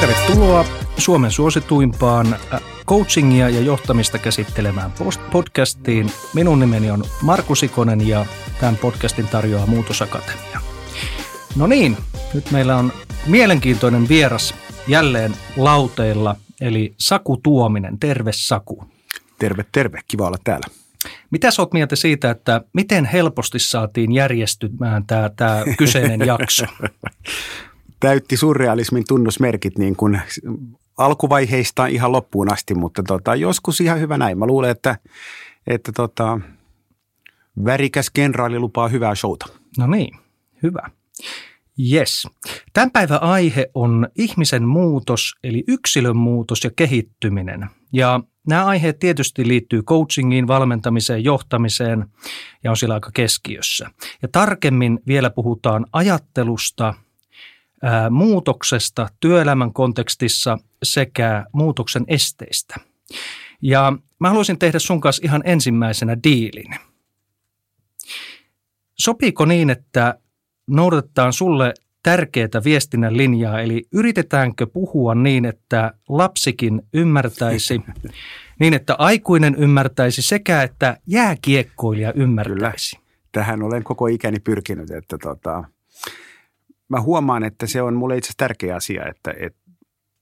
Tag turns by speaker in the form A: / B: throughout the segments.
A: Tervetuloa Suomen suosituimpaan äh, coachingia ja johtamista käsittelemään podcastiin. Minun nimeni on Markus Sikonen ja tämän podcastin tarjoaa Muutosakatemia. No niin, nyt meillä on mielenkiintoinen vieras jälleen lauteilla, eli Saku Tuominen. Terve Saku.
B: Terve, terve. Kiva olla täällä.
A: Mitä sä oot mieltä siitä, että miten helposti saatiin järjestymään tämä, tämä kyseinen jakso?
B: Täytti surrealismin tunnusmerkit niin kuin alkuvaiheista ihan loppuun asti, mutta tota, joskus ihan hyvä näin. Mä luulen, että, että tota, värikäs kenraali lupaa hyvää showta.
A: No niin, hyvä. Yes. Tämän päivän aihe on ihmisen muutos, eli yksilön muutos ja kehittyminen. Ja nämä aiheet tietysti liittyy coachingiin, valmentamiseen, johtamiseen ja on sillä aika keskiössä. Ja tarkemmin vielä puhutaan ajattelusta, muutoksesta työelämän kontekstissa sekä muutoksen esteistä. Ja mä haluaisin tehdä sun kanssa ihan ensimmäisenä diilin. Sopiiko niin, että noudatetaan sulle tärkeää viestinnän linjaa, eli yritetäänkö puhua niin, että lapsikin ymmärtäisi, niin että aikuinen ymmärtäisi sekä että jääkiekkoilija ymmärtäisi? Kyllä.
B: Tähän olen koko ikäni pyrkinyt, että tota, mä huomaan, että se on mulle itse tärkeä asia, että, että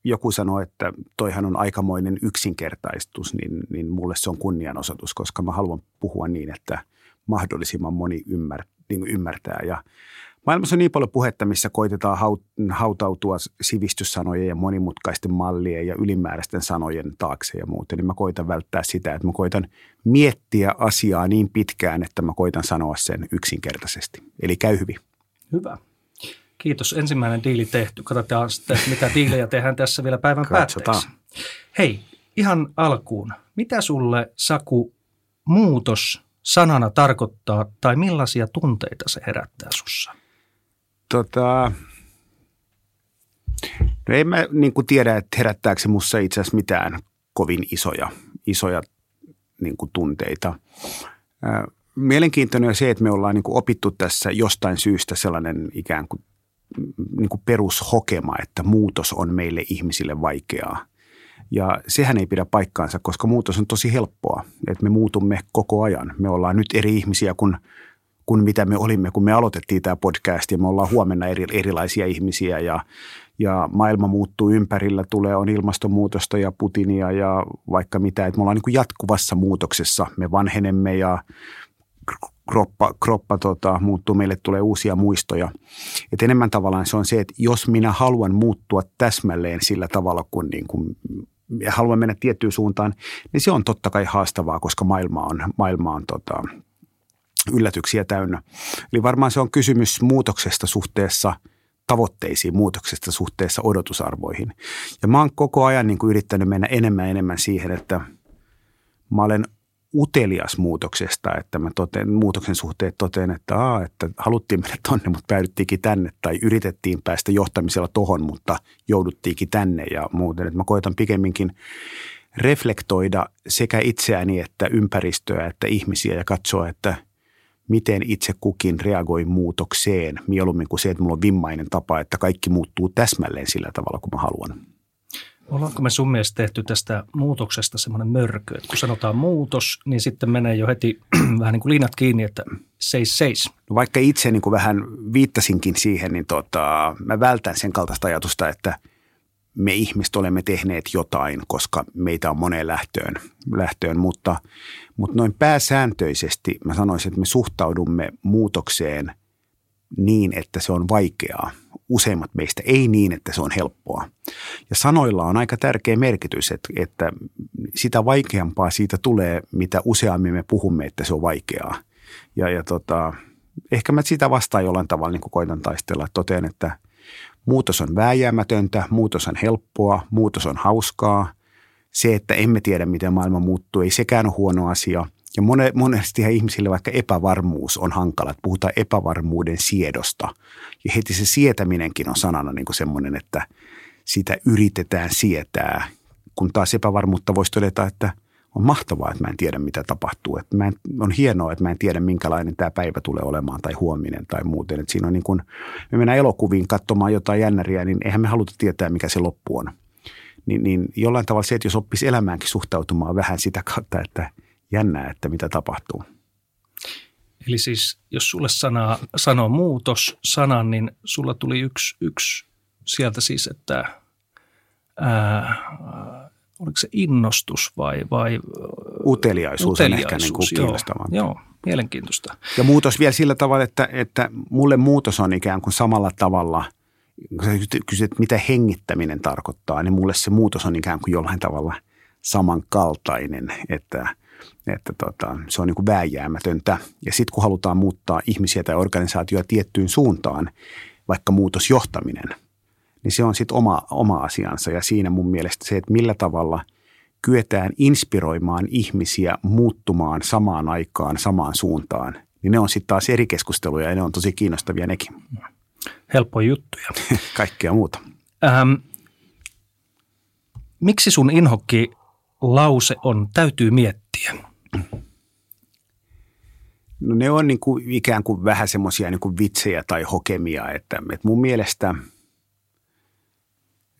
B: joku sanoo, että toihan on aikamoinen yksinkertaistus, niin, niin mulle se on kunnianosoitus, koska mä haluan puhua niin, että mahdollisimman moni ymmär, niin ymmärtää. Ja Maailmassa on niin paljon puhetta, missä koitetaan hautautua sivistyssanojen ja monimutkaisten mallien ja ylimääräisten sanojen taakse ja muuten. Niin mä koitan välttää sitä, että mä koitan miettiä asiaa niin pitkään, että mä koitan sanoa sen yksinkertaisesti. Eli käy hyvin.
A: Hyvä. Kiitos. Ensimmäinen diili tehty. Katsotaan sitten, mitä diilejä tehdään tässä vielä päivän päätteeksi. Hei, ihan alkuun. Mitä sulle, Saku, muutos sanana tarkoittaa tai millaisia tunteita se herättää sussa?
B: Tota, no en mä niin kuin tiedä, että herättääkö se mussa itse asiassa mitään kovin isoja, isoja niin kuin tunteita. Mielenkiintoinen on se, että me ollaan niin kuin opittu tässä jostain syystä sellainen ikään kuin, niin kuin perushokema, että muutos on meille ihmisille vaikeaa. Ja sehän ei pidä paikkaansa, koska muutos on tosi helppoa, että me muutumme koko ajan. Me ollaan nyt eri ihmisiä kuin kuin mitä me olimme, kun me aloitettiin tämä podcast ja me ollaan huomenna eri, erilaisia ihmisiä ja, ja maailma muuttuu ympärillä, tulee on ilmastonmuutosta ja Putinia ja vaikka mitä, että me ollaan niin kuin jatkuvassa muutoksessa, me vanhenemme ja kroppa, kroppa tota, muuttuu, meille tulee uusia muistoja. Et enemmän tavallaan se on se, että jos minä haluan muuttua täsmälleen sillä tavalla, kun, niin kuin, ja haluan mennä tiettyyn suuntaan, niin se on totta kai haastavaa, koska maailma on, maailma on tota, yllätyksiä täynnä. Eli varmaan se on kysymys muutoksesta suhteessa tavoitteisiin, muutoksesta suhteessa odotusarvoihin. Ja mä oon koko ajan niin kuin yrittänyt mennä enemmän enemmän siihen, että mä olen utelias muutoksesta, että mä toteen, muutoksen suhteen toteen, että, aa, että haluttiin mennä tonne, mutta päädyttiinkin tänne tai yritettiin päästä johtamisella tohon, mutta jouduttiinkin tänne ja muuten. Että mä koitan pikemminkin reflektoida sekä itseäni että ympäristöä että ihmisiä ja katsoa, että – miten itse kukin reagoi muutokseen, mieluummin kuin se, että mulla on vimmainen tapa, että kaikki muuttuu täsmälleen sillä tavalla, kuin mä haluan.
A: Ollaanko me sun mielestä tehty tästä muutoksesta semmoinen mörkö, että kun sanotaan muutos, niin sitten menee jo heti vähän niin kuin liinat kiinni, että seis seis.
B: No vaikka itse niin kuin vähän viittasinkin siihen, niin tota, mä vältän sen kaltaista ajatusta, että me ihmiset olemme tehneet jotain, koska meitä on moneen lähtöön, lähtöön mutta – mutta noin pääsääntöisesti mä sanoisin, että me suhtaudumme muutokseen niin, että se on vaikeaa. Useimmat meistä ei niin, että se on helppoa. Ja sanoilla on aika tärkeä merkitys, että, että sitä vaikeampaa siitä tulee, mitä useammin me puhumme, että se on vaikeaa. Ja, ja tota, ehkä mä sitä vastaan jollain tavalla niin koitan taistella. Totean, että muutos on vääjäämätöntä, muutos on helppoa, muutos on hauskaa – se, että emme tiedä, miten maailma muuttuu, ei sekään ole huono asia. Ja monesti ihmisille vaikka epävarmuus on hankala, että puhutaan epävarmuuden siedosta. Ja heti se sietäminenkin on sanana niin kuin semmoinen, että sitä yritetään sietää. Kun taas epävarmuutta voisi todeta, että on mahtavaa, että mä en tiedä, mitä tapahtuu. Että mä en, on hienoa, että mä en tiedä, minkälainen tämä päivä tulee olemaan tai huominen tai muuten. Että siinä on niin kuin, me mennään elokuviin katsomaan jotain jännäriä, niin eihän me haluta tietää, mikä se loppu on. Niin, niin jollain tavalla se, että jos oppisi elämäänkin suhtautumaan vähän sitä kautta, että jännää, että mitä tapahtuu.
A: Eli siis jos sulle sana, sanoo muutos sanan, niin sulla tuli yksi, yksi sieltä siis, että ää, oliko se innostus vai, vai
B: uteliaisuus, uteliaisuus on ehkä niin kuin
A: kiinnostavampi. Joo, joo, mielenkiintoista.
B: Ja muutos vielä sillä tavalla, että, että mulle muutos on ikään kuin samalla tavalla, kun sä kysyt, mitä hengittäminen tarkoittaa, niin mulle se muutos on ikään kuin jollain tavalla samankaltainen, että, että tota, se on niin kuin vääjäämätöntä. Ja sitten kun halutaan muuttaa ihmisiä tai organisaatioita tiettyyn suuntaan, vaikka muutosjohtaminen – niin se on sitten oma, oma asiansa. Ja siinä mun mielestä se, että millä tavalla kyetään inspiroimaan ihmisiä muuttumaan samaan aikaan, samaan suuntaan, niin ne on sitten taas eri keskusteluja ja ne on tosi kiinnostavia nekin.
A: Helppoja juttuja.
B: Kaikkea muuta.
A: Ähm, miksi sun inhokki lause on täytyy miettiä?
B: No ne on niin kuin ikään kuin vähän semmoisia niin vitsejä tai hokemia, että, että mun mielestä –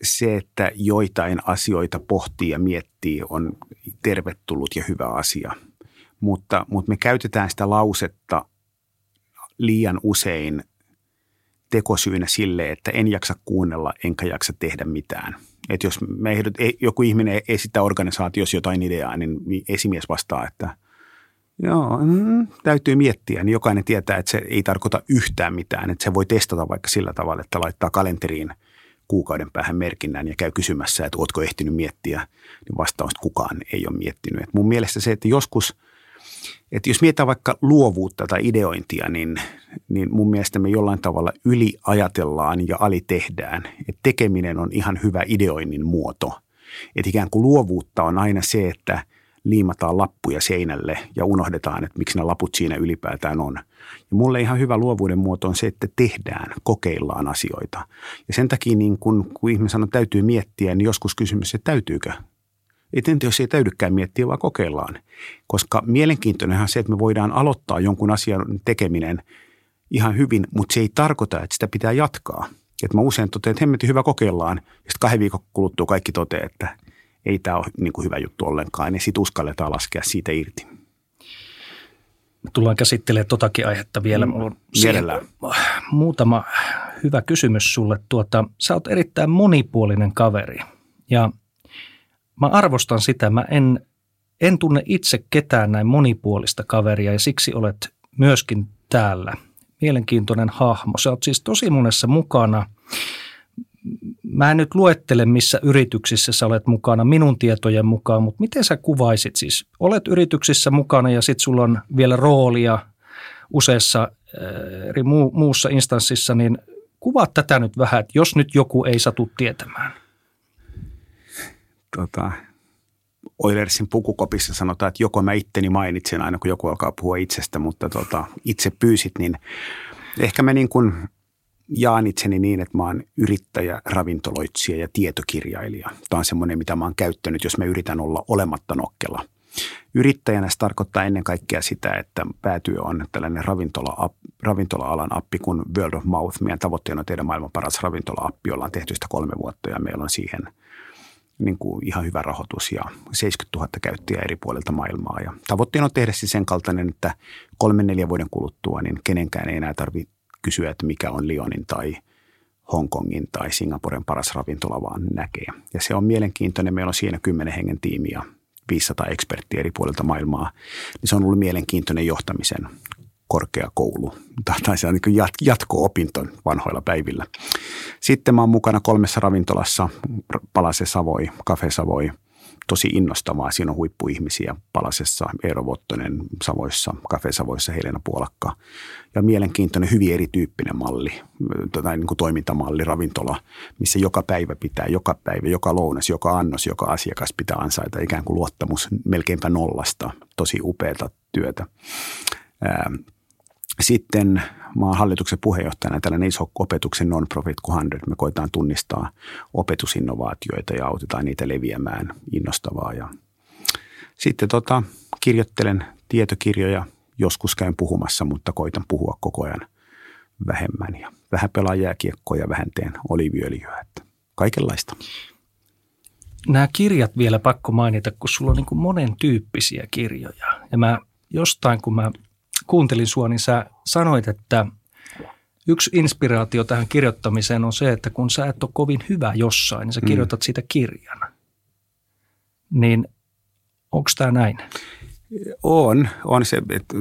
B: se, että joitain asioita pohtii ja miettii, on tervetullut ja hyvä asia. Mutta, mutta me käytetään sitä lausetta liian usein tekosyynä sille, että en jaksa kuunnella enkä jaksa tehdä mitään. Että jos me ehdot, joku ihminen esittää organisaatiossa jotain ideaa, niin esimies vastaa, että joo, mm, täytyy miettiä. Niin jokainen tietää, että se ei tarkoita yhtään mitään. Että se voi testata vaikka sillä tavalla, että laittaa kalenteriin – kuukauden päähän merkinnän ja käy kysymässä, että ootko ehtinyt miettiä, niin vastausta kukaan ei ole miettinyt. Et mun mielestä se, että joskus, että jos mietitään vaikka luovuutta tai ideointia, niin, niin mun mielestä me jollain tavalla yliajatellaan ja alitehdään. Että tekeminen on ihan hyvä ideoinnin muoto. Että ikään kuin luovuutta on aina se, että – liimataan lappuja seinälle ja unohdetaan, että miksi ne laput siinä ylipäätään on. Ja mulle ihan hyvä luovuuden muoto on se, että tehdään, kokeillaan asioita. Ja sen takia niin kun, kun ihminen sanoo, että täytyy miettiä, niin joskus kysymys, että täytyykö? Entä jos ei täydykään miettiä, vaan kokeillaan. Koska mielenkiintoinenhan se, että me voidaan aloittaa jonkun asian tekeminen ihan hyvin, mutta se ei tarkoita, että sitä pitää jatkaa. Että mä usein totean, että hemmetin hyvä kokeillaan, ja sitten kahden viikon kuluttua kaikki toteaa, että – ei tämä ole niin kuin hyvä juttu ollenkaan, niin sitten uskalletaan laskea siitä irti.
A: Tullaan käsittelemään totakin aihetta vielä. Mm, on muutama hyvä kysymys sulle. Tuota, sä oot erittäin monipuolinen kaveri ja mä arvostan sitä. Mä en, en tunne itse ketään näin monipuolista kaveria ja siksi olet myöskin täällä. Mielenkiintoinen hahmo. Sä oot siis tosi monessa mukana – mä en nyt luettele, missä yrityksissä sä olet mukana minun tietojen mukaan, mutta miten sä kuvaisit siis? Olet yrityksissä mukana ja sitten sulla on vielä roolia useassa äh, eri muussa instanssissa, niin kuvaa tätä nyt vähän, että jos nyt joku ei satu tietämään.
B: Tota, Oilersin pukukopissa sanotaan, että joko mä itteni mainitsen aina, kun joku alkaa puhua itsestä, mutta tota, itse pyysit, niin ehkä mä niin kuin jaan itseni niin, että mä oon yrittäjä, ravintoloitsija ja tietokirjailija. Tämä on semmoinen, mitä mä oon käyttänyt, jos mä yritän olla olematta nokkela. Yrittäjänä se tarkoittaa ennen kaikkea sitä, että päätyö on tällainen ravintola, ravintola-alan appi kuin World of Mouth. Meidän tavoitteena on tehdä maailman paras ravintola-appi, jolla on tehty sitä kolme vuotta ja meillä on siihen niin kuin ihan hyvä rahoitus ja 70 000 käyttäjää eri puolilta maailmaa. Ja tavoitteena on tehdä siis sen kaltainen, että kolmen neljän vuoden kuluttua niin kenenkään ei enää tarvitse kysyä, että mikä on Lyonin tai Hongkongin tai Singaporen paras ravintola, vaan näkee. Ja se on mielenkiintoinen. Meillä on siinä kymmenen hengen tiimi ja 500 eksperttiä eri puolilta maailmaa. Niin se on ollut mielenkiintoinen johtamisen korkeakoulu tai se on niin jatko-opinto vanhoilla päivillä. Sitten mä oon mukana kolmessa ravintolassa, Palase Savoi, Cafe Savoi – tosi innostavaa. Siinä on huippuihmisiä Palasessa, Eero Vottonen Savoissa, Cafe Savoissa, Helena Puolakka. Ja mielenkiintoinen, hyvin erityyppinen malli, tai niin kuin toimintamalli, ravintola, missä joka päivä pitää, joka päivä, joka lounas, joka annos, joka asiakas pitää ansaita ikään kuin luottamus melkeinpä nollasta. Tosi upeata työtä. Sitten mä oon hallituksen puheenjohtajana tällainen iso opetuksen non-profit kuin 100. Me koetaan tunnistaa opetusinnovaatioita ja autetaan niitä leviämään innostavaa ja Sitten tota, kirjoittelen tietokirjoja, joskus käyn puhumassa, mutta koitan puhua koko ajan vähemmän. Ja vähän pelaan jääkiekkoa ja vähän teen oliviöljyä, että kaikenlaista.
A: Nämä kirjat vielä pakko mainita, kun sulla on niin kuin monen tyyppisiä kirjoja. Ja mä jostain, kun mä kuuntelin sua, niin sä sanoit, että yksi inspiraatio tähän kirjoittamiseen on se, että kun sä et ole kovin hyvä jossain, niin sä mm. kirjoitat mm. siitä kirjan. Niin onko tämä näin?
B: On, on se, että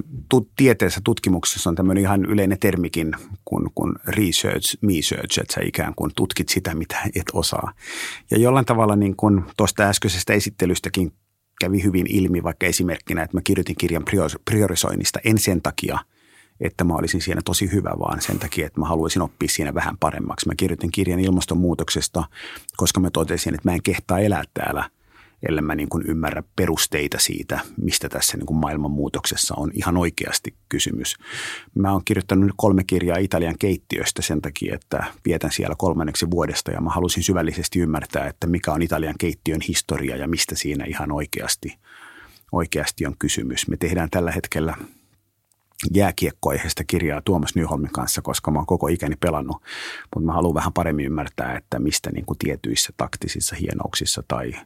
B: tieteessä tutkimuksessa on tämmöinen ihan yleinen termikin kuin, kuin research, research, että sä ikään kuin tutkit sitä, mitä et osaa. Ja jollain tavalla niin kuin tuosta äskeisestä esittelystäkin kävi hyvin ilmi vaikka esimerkkinä, että mä kirjoitin kirjan priorisoinnista en sen takia, että mä olisin siinä tosi hyvä, vaan sen takia, että mä haluaisin oppia siinä vähän paremmaksi. Mä kirjoitin kirjan ilmastonmuutoksesta, koska mä totesin, että mä en kehtaa elää täällä – ellei mä niin kuin ymmärrä perusteita siitä, mistä tässä niin kuin maailmanmuutoksessa on ihan oikeasti kysymys. Mä oon kirjoittanut kolme kirjaa Italian keittiöstä sen takia, että vietän siellä kolmanneksi vuodesta ja mä halusin syvällisesti ymmärtää, että mikä on Italian keittiön historia ja mistä siinä ihan oikeasti, oikeasti on kysymys. Me tehdään tällä hetkellä jääkiekkoaiheesta kirjaa Tuomas Nyholmin kanssa, koska mä oon koko ikäni pelannut, mutta mä haluan vähän paremmin ymmärtää, että mistä niin kuin tietyissä taktisissa hienouksissa tai –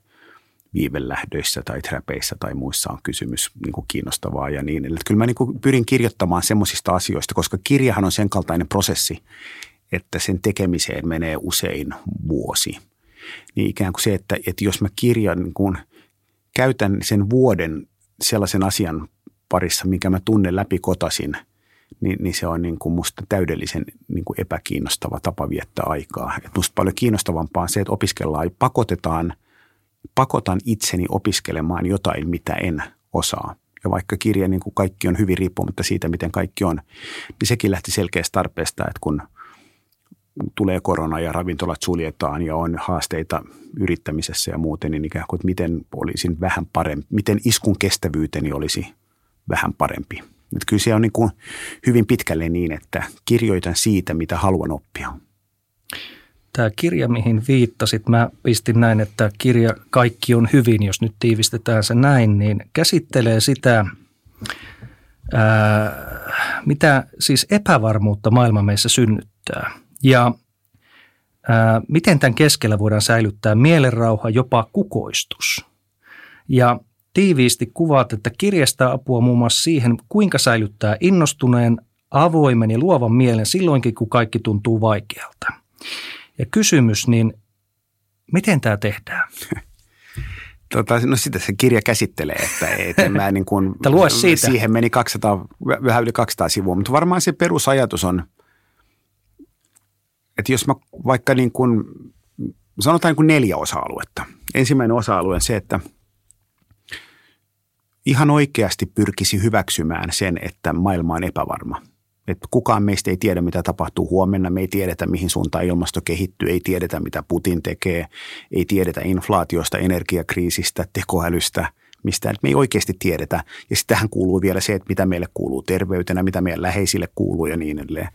B: viivelähdöissä tai trapeissa tai muissa on kysymys niin kuin kiinnostavaa ja niin edelleen. Kyllä mä niin kuin pyrin kirjoittamaan semmoisista asioista, koska kirjahan on sen kaltainen prosessi, että sen tekemiseen menee usein vuosi. Niin ikään kuin se, että, että jos mä kirjan, niin kuin, käytän sen vuoden sellaisen asian parissa, minkä mä tunnen läpi kotasin, niin, niin se on niin kuin musta täydellisen niin kuin epäkiinnostava tapa viettää aikaa. Et musta paljon kiinnostavampaa on se, että opiskellaan, pakotetaan – pakotan itseni opiskelemaan jotain, mitä en osaa. Ja vaikka kirja, niin kuin kaikki on hyvin riippumatta siitä, miten kaikki on, niin sekin lähti selkeästä tarpeesta, että kun tulee korona ja ravintolat suljetaan ja on haasteita yrittämisessä ja muuten, niin ikään kuin, että miten olisin vähän parempi, miten iskun kestävyyteni olisi vähän parempi. Että kyllä se on niin kuin hyvin pitkälle niin, että kirjoitan siitä, mitä haluan oppia
A: tämä kirja, mihin viittasit, mä pistin näin, että kirja Kaikki on hyvin, jos nyt tiivistetään se näin, niin käsittelee sitä, ää, mitä siis epävarmuutta maailma meissä synnyttää. Ja ää, miten tämän keskellä voidaan säilyttää mielenrauha, jopa kukoistus. Ja tiiviisti kuvaat, että kirjasta apua muun muassa siihen, kuinka säilyttää innostuneen, avoimen ja luovan mielen silloinkin, kun kaikki tuntuu vaikealta. Ja kysymys, niin miten tämä tehdään?
B: Tota, no sitä se kirja käsittelee, että, että mä niin kuin,
A: lue siitä.
B: siihen meni 200, vähän yli 200 sivua, mutta varmaan se perusajatus on, että jos mä vaikka niin kuin, sanotaan niin kuin neljä osa-aluetta. Ensimmäinen osa-alue on se, että ihan oikeasti pyrkisi hyväksymään sen, että maailma on epävarma – että kukaan meistä ei tiedä, mitä tapahtuu huomenna. Me ei tiedetä, mihin suuntaan ilmasto kehittyy. Ei tiedetä, mitä Putin tekee. Ei tiedetä inflaatiosta, energiakriisistä, tekoälystä, mistä me ei oikeasti tiedetä. Ja sitten tähän kuuluu vielä se, että mitä meille kuuluu terveytenä, mitä meidän läheisille kuuluu ja niin edelleen.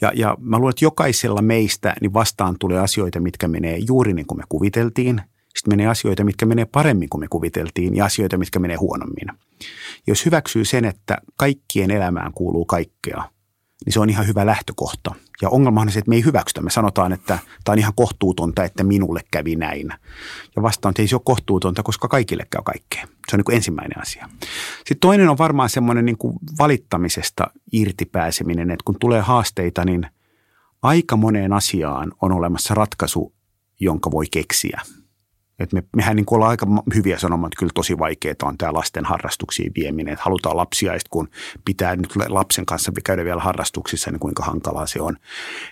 B: Ja, ja mä luulen, että jokaisella meistä niin vastaan tulee asioita, mitkä menee juuri niin kuin me kuviteltiin. Sitten menee asioita, mitkä menee paremmin kuin me kuviteltiin ja asioita, mitkä menee huonommin. Jos hyväksyy sen, että kaikkien elämään kuuluu kaikkea – niin se on ihan hyvä lähtökohta. Ja ongelma on se, että me ei hyväksytä. Me sanotaan, että tämä on ihan kohtuutonta, että minulle kävi näin. Ja vastaan, että ei se ole kohtuutonta, koska kaikille käy kaikkea. Se on niin kuin ensimmäinen asia. Sitten toinen on varmaan semmoinen niin kuin valittamisesta irtipääseminen, että kun tulee haasteita, niin aika moneen asiaan on olemassa ratkaisu, jonka voi keksiä – et me, mehän niin ollaan aika hyviä sanomaan, että kyllä tosi vaikeaa on tämä lasten harrastuksiin vieminen. Että halutaan lapsia, ja kun pitää nyt lapsen kanssa käydä vielä harrastuksissa, niin kuinka hankalaa se on.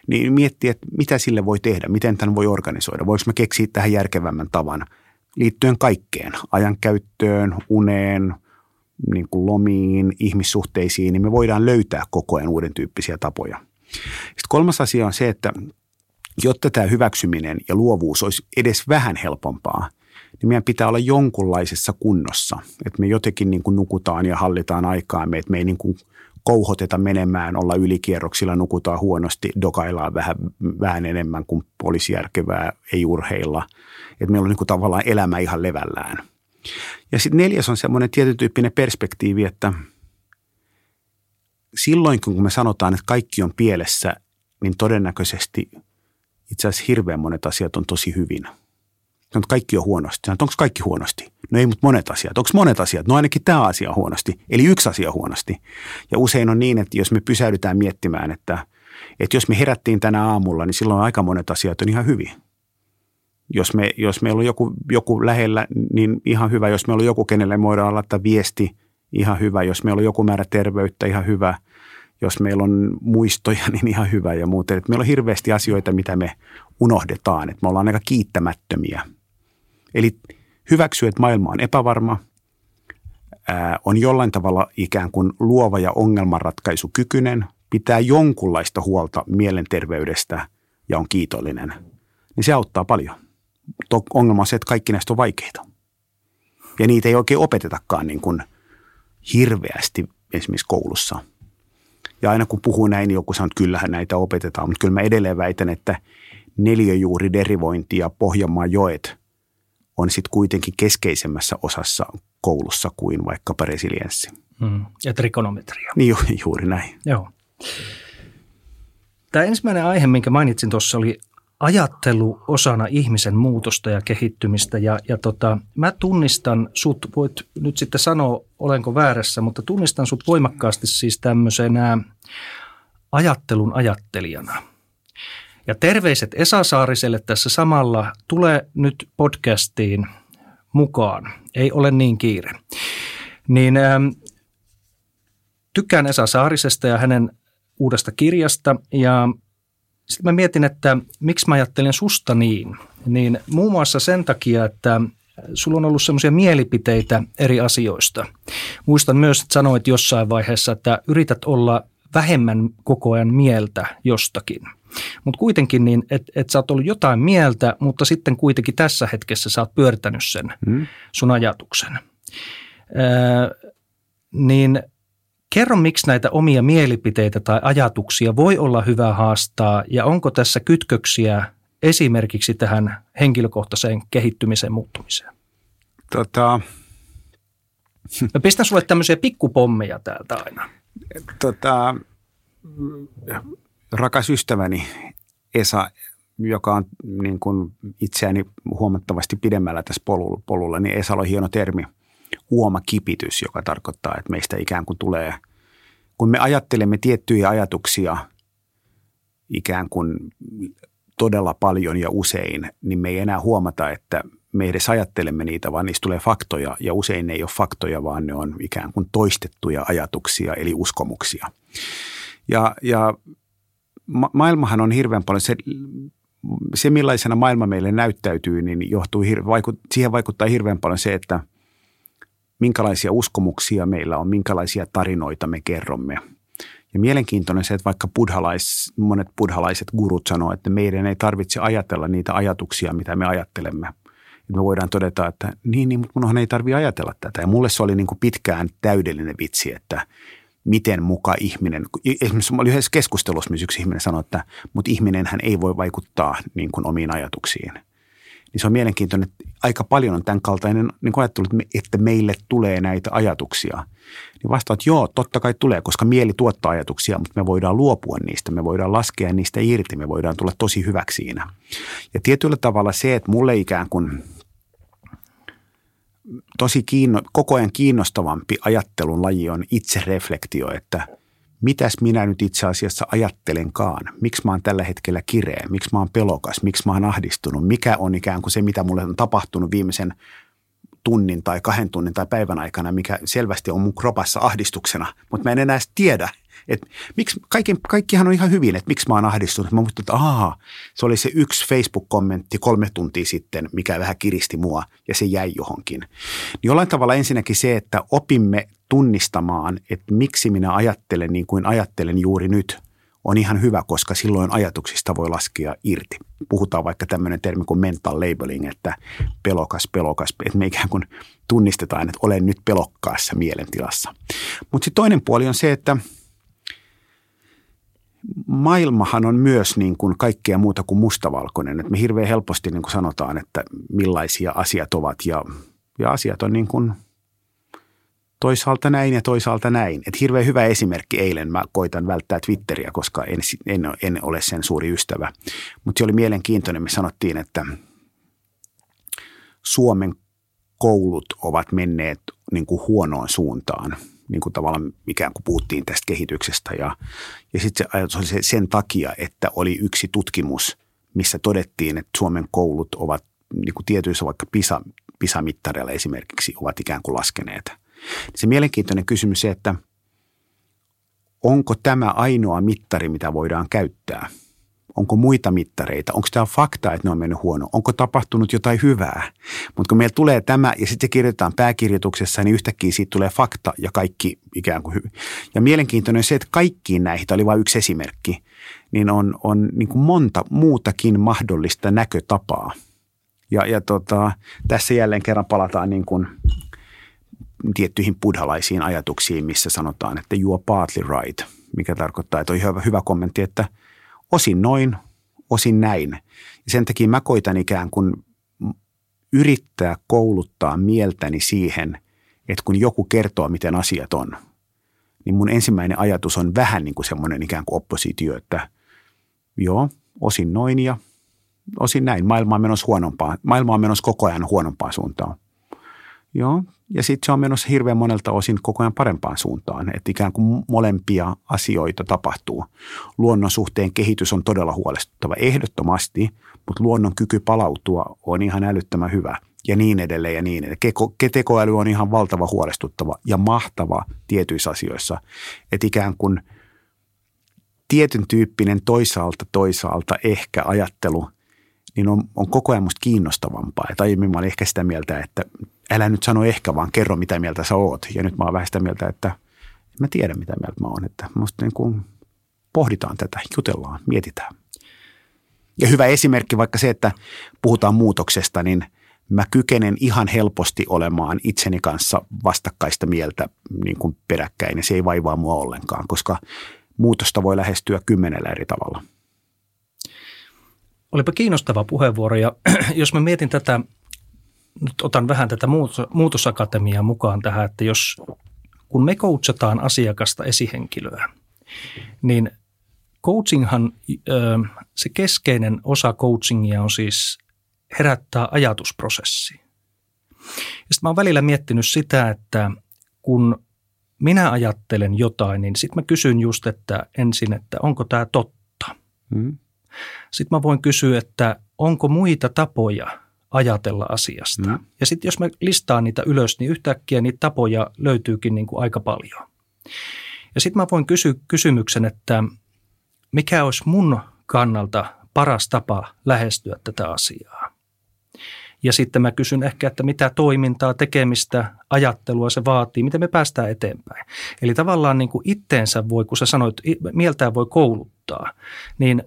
B: Niin miettiä, että mitä sille voi tehdä, miten tämän voi organisoida. Voiko mä keksiä tähän järkevämmän tavan liittyen kaikkeen, ajankäyttöön, uneen, niin kuin lomiin, ihmissuhteisiin, niin me voidaan löytää koko ajan uuden tyyppisiä tapoja. Sitten kolmas asia on se, että jotta tämä hyväksyminen ja luovuus olisi edes vähän helpompaa, niin meidän pitää olla jonkunlaisessa kunnossa. Että me jotenkin niin kuin nukutaan ja hallitaan aikaamme, että me ei niin kuin kouhoteta menemään, olla ylikierroksilla, nukutaan huonosti, dokaillaan vähän, vähän enemmän kuin olisi järkevää, ei urheilla. Että meillä on niin kuin tavallaan elämä ihan levällään. Ja sitten neljäs on semmoinen tietytyyppinen perspektiivi, että silloin kun me sanotaan, että kaikki on pielessä, niin todennäköisesti itse asiassa hirveän monet asiat on tosi hyvin. Sanot, kaikki on huonosti. Sanot, onko kaikki huonosti? No ei, mutta monet asiat. Onko monet asiat? No ainakin tämä asia on huonosti. Eli yksi asia huonosti. Ja usein on niin, että jos me pysäydytään miettimään, että, että jos me herättiin tänä aamulla, niin silloin aika monet asiat on ihan hyvin. Jos, me, jos meillä on joku, joku lähellä, niin ihan hyvä. Jos meillä on joku, kenelle me voidaan laittaa viesti, ihan hyvä. Jos meillä on joku määrä terveyttä, ihan hyvä. Jos meillä on muistoja, niin ihan hyvä ja muuten. Että meillä on hirveästi asioita, mitä me unohdetaan. Että me ollaan aika kiittämättömiä. Eli hyväksyä, että maailma on epävarma, ää, on jollain tavalla ikään kuin luova ja ongelmanratkaisukykyinen, pitää jonkunlaista huolta mielenterveydestä ja on kiitollinen, niin se auttaa paljon. Ongelma on se, että kaikki näistä on vaikeita. Ja niitä ei oikein opetetakaan niin kuin hirveästi esimerkiksi koulussa. Ja aina kun puhuu näin, niin joku sanoo, että kyllähän näitä opetetaan, mutta kyllä mä edelleen väitän, että neliöjuuriderivointi ja Pohjanmaan joet on sitten kuitenkin keskeisemmässä osassa koulussa kuin vaikkapa resilienssi.
A: Mm. Ja trikonometria.
B: Niin ju, juuri näin.
A: Joo. Tämä ensimmäinen aihe, minkä mainitsin tuossa, oli ajattelu osana ihmisen muutosta ja kehittymistä. Ja, ja tota, mä tunnistan sut, voit nyt sitten sanoa, olenko väärässä, mutta tunnistan sut voimakkaasti siis tämmöisenä ajattelun ajattelijana. Ja terveiset Esa Saariselle tässä samalla. Tule nyt podcastiin mukaan. Ei ole niin kiire. Niin ähm, tykkään Esa Saarisesta ja hänen uudesta kirjasta ja sitten mä mietin, että miksi mä ajattelen susta niin. Niin muun muassa sen takia, että sulla on ollut semmoisia mielipiteitä eri asioista. Muistan myös, että sanoit jossain vaiheessa, että yrität olla vähemmän koko ajan mieltä jostakin. Mutta kuitenkin niin, että et sä oot ollut jotain mieltä, mutta sitten kuitenkin tässä hetkessä sä oot pyörittänyt sen mm. sun ajatuksen. Öö, niin kerro, miksi näitä omia mielipiteitä tai ajatuksia voi olla hyvä haastaa ja onko tässä kytköksiä esimerkiksi tähän henkilökohtaiseen kehittymiseen muuttumiseen?
B: Tota...
A: Mä pistän sulle tämmöisiä pikkupommeja täältä aina.
B: Tota, rakas ystäväni Esa, joka on niin kuin itseäni huomattavasti pidemmällä tässä polulla, polulla niin Esa on hieno termi, uomakipitys, joka tarkoittaa, että meistä ikään kuin tulee, kun me ajattelemme tiettyjä ajatuksia ikään kuin todella paljon ja usein, niin me ei enää huomata, että me edes ajattelemme niitä, vaan niistä tulee faktoja ja usein ne ei ole faktoja, vaan ne on ikään kuin toistettuja ajatuksia eli uskomuksia. Ja, ja ma- maailmahan on hirveän paljon se, se, millaisena maailma meille näyttäytyy, niin johtuu, vaikut, siihen vaikuttaa hirveän paljon se, että minkälaisia uskomuksia meillä on, minkälaisia tarinoita me kerromme. Ja mielenkiintoinen se, että vaikka buddhalais, monet buddhalaiset gurut sanoo, että meidän ei tarvitse ajatella niitä ajatuksia, mitä me ajattelemme. Et me voidaan todeta, että niin, niin mutta munhan ei tarvitse ajatella tätä. Ja mulle se oli niin kuin pitkään täydellinen vitsi, että miten muka ihminen, esimerkiksi oli yhdessä keskustelussa myös yksi ihminen sanoi, että mutta ihminenhän ei voi vaikuttaa niin kuin omiin ajatuksiin. Niin se on mielenkiintoinen, että aika paljon on tämän kaltainen niin ajattelu, että meille tulee näitä ajatuksia. Niin vastaan, että joo, totta kai tulee, koska mieli tuottaa ajatuksia, mutta me voidaan luopua niistä, me voidaan laskea niistä irti, me voidaan tulla tosi hyväksi siinä. Ja tietyllä tavalla se, että mulle ikään kuin – tosi kiinno, koko ajan kiinnostavampi ajattelun laji on itsereflektio, että mitäs minä nyt itse asiassa ajattelenkaan, miksi mä oon tällä hetkellä kireä, miksi mä oon pelokas, miksi mä oon ahdistunut, mikä on ikään kuin se, mitä mulle on tapahtunut viimeisen tunnin tai kahden tunnin tai päivän aikana, mikä selvästi on mun kropassa ahdistuksena, mutta mä en enää tiedä, että miksi, kaikki, kaikkihan on ihan hyvin, että miksi mä oon ahdistunut. Mä muistin, että ahaa, se oli se yksi Facebook-kommentti kolme tuntia sitten, mikä vähän kiristi mua ja se jäi johonkin. Niin jollain tavalla ensinnäkin se, että opimme tunnistamaan, että miksi minä ajattelen niin kuin ajattelen juuri nyt, on ihan hyvä, koska silloin ajatuksista voi laskea irti. Puhutaan vaikka tämmöinen termi kuin mental labeling, että pelokas, pelokas, että me ikään kuin tunnistetaan, että olen nyt pelokkaassa mielentilassa. Mutta sitten toinen puoli on se, että – maailmahan on myös niin kuin kaikkea muuta kuin mustavalkoinen. Että me hirveän helposti niin kuin sanotaan, että millaisia asiat ovat ja Ja asiat on niin kuin toisaalta näin ja toisaalta näin. Et hirveän hyvä esimerkki eilen. Mä koitan välttää Twitteriä, koska en, en, en ole sen suuri ystävä. Mutta se oli mielenkiintoinen. Me sanottiin, että Suomen koulut ovat menneet niin kuin huonoon suuntaan – niin kuin tavallaan ikään kuin puhuttiin tästä kehityksestä. Ja, ja sitten se ajatus oli se sen takia, että oli yksi tutkimus, missä todettiin, että Suomen koulut ovat niin kuin tietyissä vaikka PISA, PISA-mittareilla esimerkiksi ovat ikään kuin laskeneet. Se mielenkiintoinen kysymys se, että onko tämä ainoa mittari, mitä voidaan käyttää – Onko muita mittareita? Onko tämä fakta, että ne on mennyt huono? Onko tapahtunut jotain hyvää? Mutta kun meillä tulee tämä ja sitten se kirjoitetaan pääkirjoituksessa, niin yhtäkkiä siitä tulee fakta ja kaikki ikään kuin hyvin. Ja mielenkiintoinen se, että kaikkiin näihin, tämä oli vain yksi esimerkki, niin on, on niin kuin monta muutakin mahdollista näkötapaa. Ja, ja tota, tässä jälleen kerran palataan niin kuin tiettyihin buddhalaisiin ajatuksiin, missä sanotaan, että you are partly right, mikä tarkoittaa, että on hyvä kommentti, että – osin noin, osin näin. Ja sen takia mä koitan ikään kuin yrittää kouluttaa mieltäni siihen, että kun joku kertoo, miten asiat on, niin mun ensimmäinen ajatus on vähän niin kuin semmoinen ikään kuin oppositio, että joo, osin noin ja osin näin. Maailma on menossa huonompaa. Maailma on menossa koko ajan huonompaan suuntaan. Joo, ja sitten se on menossa hirveän monelta osin koko ajan parempaan suuntaan, että ikään kuin molempia asioita tapahtuu. Luonnon suhteen kehitys on todella huolestuttava ehdottomasti, mutta luonnon kyky palautua on ihan älyttömän hyvä ja niin edelleen ja niin edelleen. Tekoäly on ihan valtava huolestuttava ja mahtava tietyissä asioissa, että ikään kuin tietyn tyyppinen toisaalta toisaalta ehkä ajattelu – niin on, on koko ajan musta kiinnostavampaa. Et aiemmin mä olin ehkä sitä mieltä, että älä nyt sano ehkä, vaan kerro mitä mieltä sä oot. Ja nyt mä oon vähän sitä mieltä, että mä tiedän mitä mieltä mä oon. Että musta niin kuin pohditaan tätä, jutellaan, mietitään. Ja hyvä esimerkki vaikka se, että puhutaan muutoksesta, niin mä kykenen ihan helposti olemaan itseni kanssa vastakkaista mieltä niin kuin peräkkäin. Ja se ei vaivaa mua ollenkaan, koska muutosta voi lähestyä kymmenellä eri tavalla.
A: Olipa kiinnostava puheenvuoro ja jos mä mietin tätä nyt otan vähän tätä muutosakatemiaa mukaan tähän, että jos kun me coachataan asiakasta esihenkilöä, niin coachinghan, se keskeinen osa coachingia on siis herättää ajatusprosessi. Ja sitten mä oon välillä miettinyt sitä, että kun minä ajattelen jotain, niin sitten mä kysyn just, että ensin, että onko tämä totta. Mm. Sitten mä voin kysyä, että onko muita tapoja ajatella asiasta. Mm. Ja sitten jos me listaan niitä ylös, niin yhtäkkiä niitä tapoja löytyykin niin kuin aika paljon. Ja sitten mä voin kysyä kysymyksen, että mikä olisi mun kannalta paras tapa lähestyä tätä asiaa. Ja sitten mä kysyn ehkä, että mitä toimintaa, tekemistä, ajattelua se vaatii, miten me päästään eteenpäin. Eli tavallaan niin kuin itteensä voi, kun sä sanoit, mieltään voi kouluttaa, niin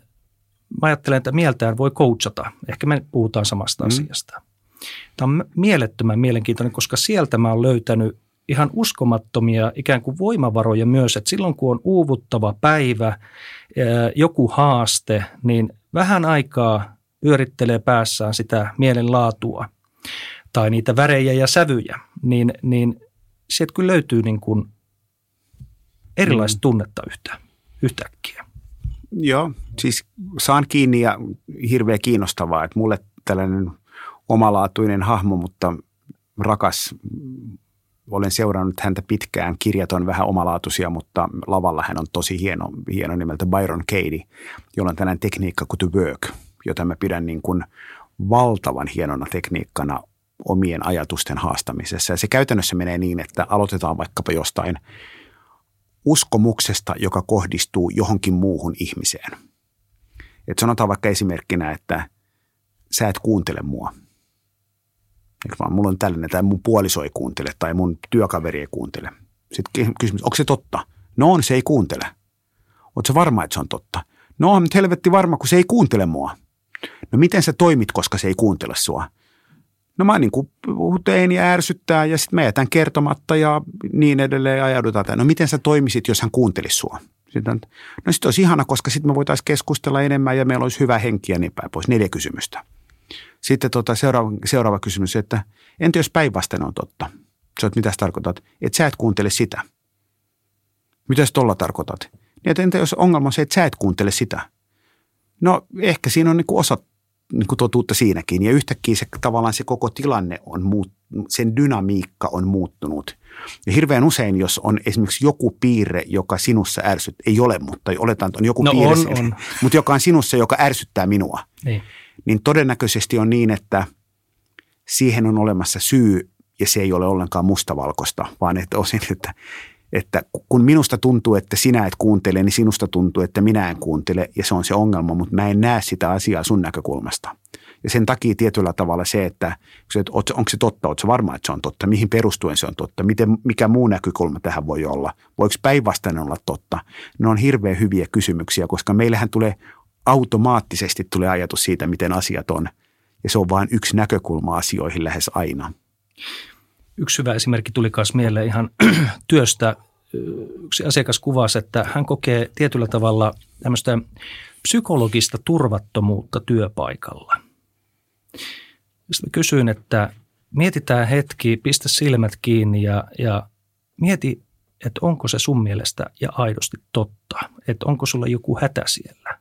A: mä ajattelen, että mieltään voi coachata. Ehkä me puhutaan samasta mm. asiasta. Tämä on mielettömän mielenkiintoinen, koska sieltä mä oon löytänyt ihan uskomattomia ikään kuin voimavaroja myös, että silloin kun on uuvuttava päivä, joku haaste, niin vähän aikaa pyörittelee päässään sitä mielenlaatua tai niitä värejä ja sävyjä, niin, niin sieltä kyllä löytyy niin kuin erilaista mm. tunnetta yhtä, yhtäkkiä.
B: Joo, siis saan kiinni ja hirveän kiinnostavaa, että mulle tällainen omalaatuinen hahmo, mutta rakas, olen seurannut häntä pitkään. Kirjat on vähän omalaatuisia, mutta lavalla hän on tosi hieno, hieno nimeltä Byron Katie, jolla on tällainen tekniikka kuin The Work, jota mä pidän niin kuin valtavan hienona tekniikkana omien ajatusten haastamisessa. Ja se käytännössä menee niin, että aloitetaan vaikkapa jostain – uskomuksesta, joka kohdistuu johonkin muuhun ihmiseen. Et sanotaan vaikka esimerkkinä, että sä et kuuntele mua. Eikö vaan, mulla on tällainen, tai mun puoliso ei kuuntele, tai mun työkaveri ei kuuntele. Sitten kysymys, onko se totta? No on, se ei kuuntele. Oletko varma, että se on totta? No on helvetti varma, kun se ei kuuntele mua. No miten sä toimit, koska se ei kuuntele sua? No mä niin kuin ja ärsyttää ja sitten mä jätän kertomatta ja niin edelleen ja ajaudutaan No miten sä toimisit, jos hän kuuntelisi sua? Sitten, no sitten olisi ihana, koska sitten me voitaisiin keskustella enemmän ja meillä olisi hyvä henki ja niin päin pois. Neljä kysymystä. Sitten tota, seuraava, seuraava kysymys, että entä jos päinvastainen on totta? Sä oot, mitä sä tarkoitat? Että sä et kuuntele sitä. Mitä sä tuolla tarkoitat? Niin, että entä jos ongelma on se, että sä et kuuntele sitä? No ehkä siinä on niin osa niin kuin totuutta siinäkin. Ja yhtäkkiä se tavallaan se koko tilanne on muut, sen dynamiikka on muuttunut. Ja hirveän usein, jos on esimerkiksi joku piirre, joka sinussa ärsyt, ei ole, mutta oletaan, että on joku
A: no
B: piirre,
A: on, on.
B: mutta joka on sinussa, joka ärsyttää minua,
A: Niin.
B: niin todennäköisesti on niin, että siihen on olemassa syy ja se ei ole ollenkaan mustavalkoista, vaan että osin, että, että kun minusta tuntuu, että sinä et kuuntele, niin sinusta tuntuu, että minä en kuuntele ja se on se ongelma, mutta mä en näe sitä asiaa sun näkökulmasta. Ja sen takia tietyllä tavalla se, että onko se totta, onko se varma, että se on totta, mihin perustuen se on totta, miten, mikä muu näkökulma tähän voi olla, voiko päinvastainen olla totta. Ne on hirveän hyviä kysymyksiä, koska meillähän tulee automaattisesti tulee ajatus siitä, miten asiat on. Ja se on vain yksi näkökulma asioihin lähes aina.
A: Yksi hyvä esimerkki tuli myös mieleen ihan työstä. Yksi asiakas kuvasi, että hän kokee tietyllä tavalla tämmöistä psykologista turvattomuutta työpaikalla. Sitten kysyin, että mietitään hetki, pistä silmät kiinni ja, ja mieti, että onko se sun mielestä ja aidosti totta, että onko sulla joku hätä siellä.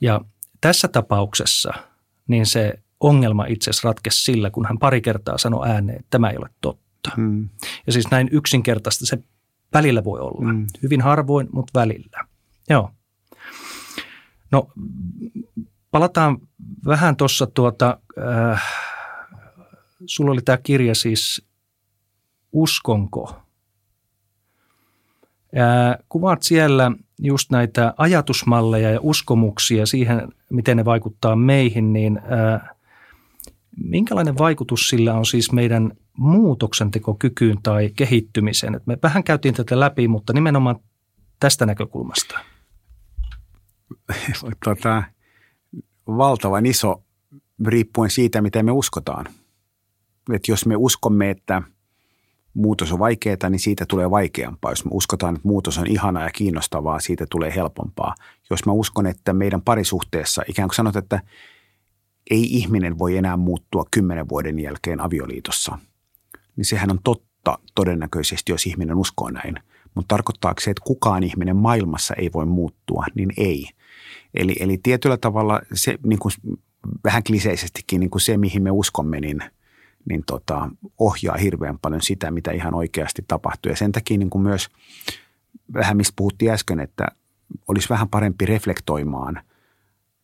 A: Ja tässä tapauksessa niin se ongelma itse asiassa ratkesi sillä, kun hän pari kertaa sanoi ääneen, että tämä ei ole totta.
B: Hmm.
A: Ja siis näin yksinkertaista se välillä voi olla.
B: Mm.
A: Hyvin harvoin, mutta välillä. Joo. No, palataan vähän tuossa tuota, äh, sulla oli tämä kirja siis Uskonko? Äh, kuvaat siellä just näitä ajatusmalleja ja uskomuksia siihen, miten ne vaikuttaa meihin, niin äh, minkälainen vaikutus sillä on siis meidän muutoksentekokykyyn tai kehittymiseen? Me vähän käytiin tätä läpi, mutta nimenomaan tästä näkökulmasta.
B: tota, valtavan iso riippuen siitä, mitä me uskotaan. Et jos me uskomme, että muutos on vaikeaa, niin siitä tulee vaikeampaa. Jos me uskotaan, että muutos on ihanaa ja kiinnostavaa, siitä tulee helpompaa. Jos mä uskon, että meidän parisuhteessa ikään kuin sanot, että ei ihminen voi enää muuttua kymmenen vuoden jälkeen avioliitossa, niin sehän on totta todennäköisesti, jos ihminen uskoo näin. Mutta tarkoittaako se, että kukaan ihminen maailmassa ei voi muuttua, niin ei. Eli, eli tietyllä tavalla se niin kuin vähän kliseisestikin niin kuin se, mihin me uskomme, niin, niin tota, ohjaa hirveän paljon sitä, mitä ihan oikeasti tapahtuu. Ja sen takia niin kuin myös vähän mistä puhuttiin äsken, että olisi vähän parempi reflektoimaan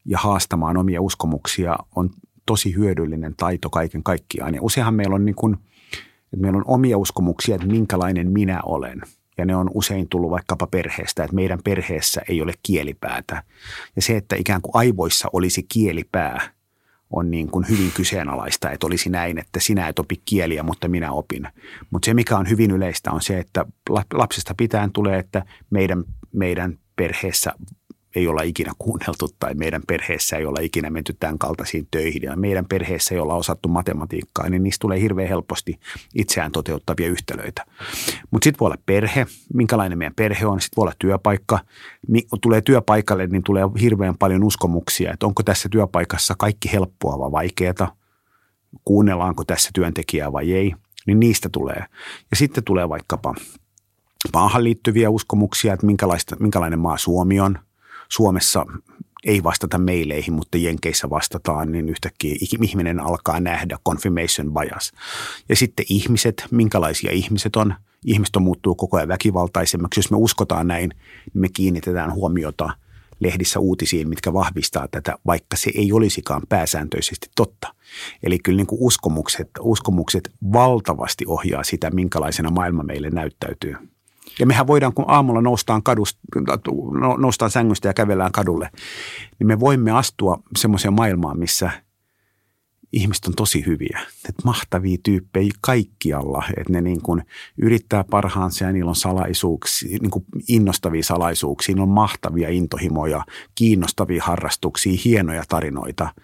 B: ja haastamaan omia uskomuksia on tosi hyödyllinen taito kaiken kaikkiaan. Ja useinhan meillä on, niin kuin, että meillä on omia uskomuksia, että minkälainen minä olen – ja ne on usein tullut vaikkapa perheestä, että meidän perheessä ei ole kielipäätä. Ja se, että ikään kuin aivoissa olisi kielipää, on niin kuin hyvin kyseenalaista, että olisi näin, että sinä et opi kieliä, mutta minä opin. Mutta se, mikä on hyvin yleistä, on se, että lapsesta pitäen tulee, että meidän, meidän perheessä ei olla ikinä kuunneltu tai meidän perheessä ei olla ikinä menty tämän kaltaisiin töihin ja meidän perheessä ei olla osattu matematiikkaa, niin niistä tulee hirveän helposti itseään toteuttavia yhtälöitä. Mutta sitten voi olla perhe, minkälainen meidän perhe on, sitten voi olla työpaikka. Kun tulee työpaikalle, niin tulee hirveän paljon uskomuksia, että onko tässä työpaikassa kaikki helppoa vai vaikeaa, kuunnellaanko tässä työntekijää vai ei, niin niistä tulee. Ja sitten tulee vaikkapa maahan liittyviä uskomuksia, että minkälainen maa Suomi on – Suomessa ei vastata meileihin, mutta Jenkeissä vastataan, niin yhtäkkiä ihminen alkaa nähdä confirmation bias. Ja sitten ihmiset, minkälaisia ihmiset on. Ihmiset on muuttuu koko ajan väkivaltaisemmaksi. Jos me uskotaan näin, niin me kiinnitetään huomiota lehdissä uutisiin, mitkä vahvistaa tätä, vaikka se ei olisikaan pääsääntöisesti totta. Eli kyllä niin kuin uskomukset, uskomukset valtavasti ohjaa sitä, minkälaisena maailma meille näyttäytyy. Ja mehän voidaan, kun aamulla noustaan, kadusta, no, noustaan sängystä ja kävellään kadulle, niin me voimme astua semmoiseen maailmaan, missä ihmiset on tosi hyviä. Että mahtavia tyyppejä kaikkialla, että ne niin kuin yrittää parhaansa ja niillä on salaisuuksia, niin kuin innostavia salaisuuksia, niillä on mahtavia intohimoja, kiinnostavia harrastuksia, hienoja tarinoita –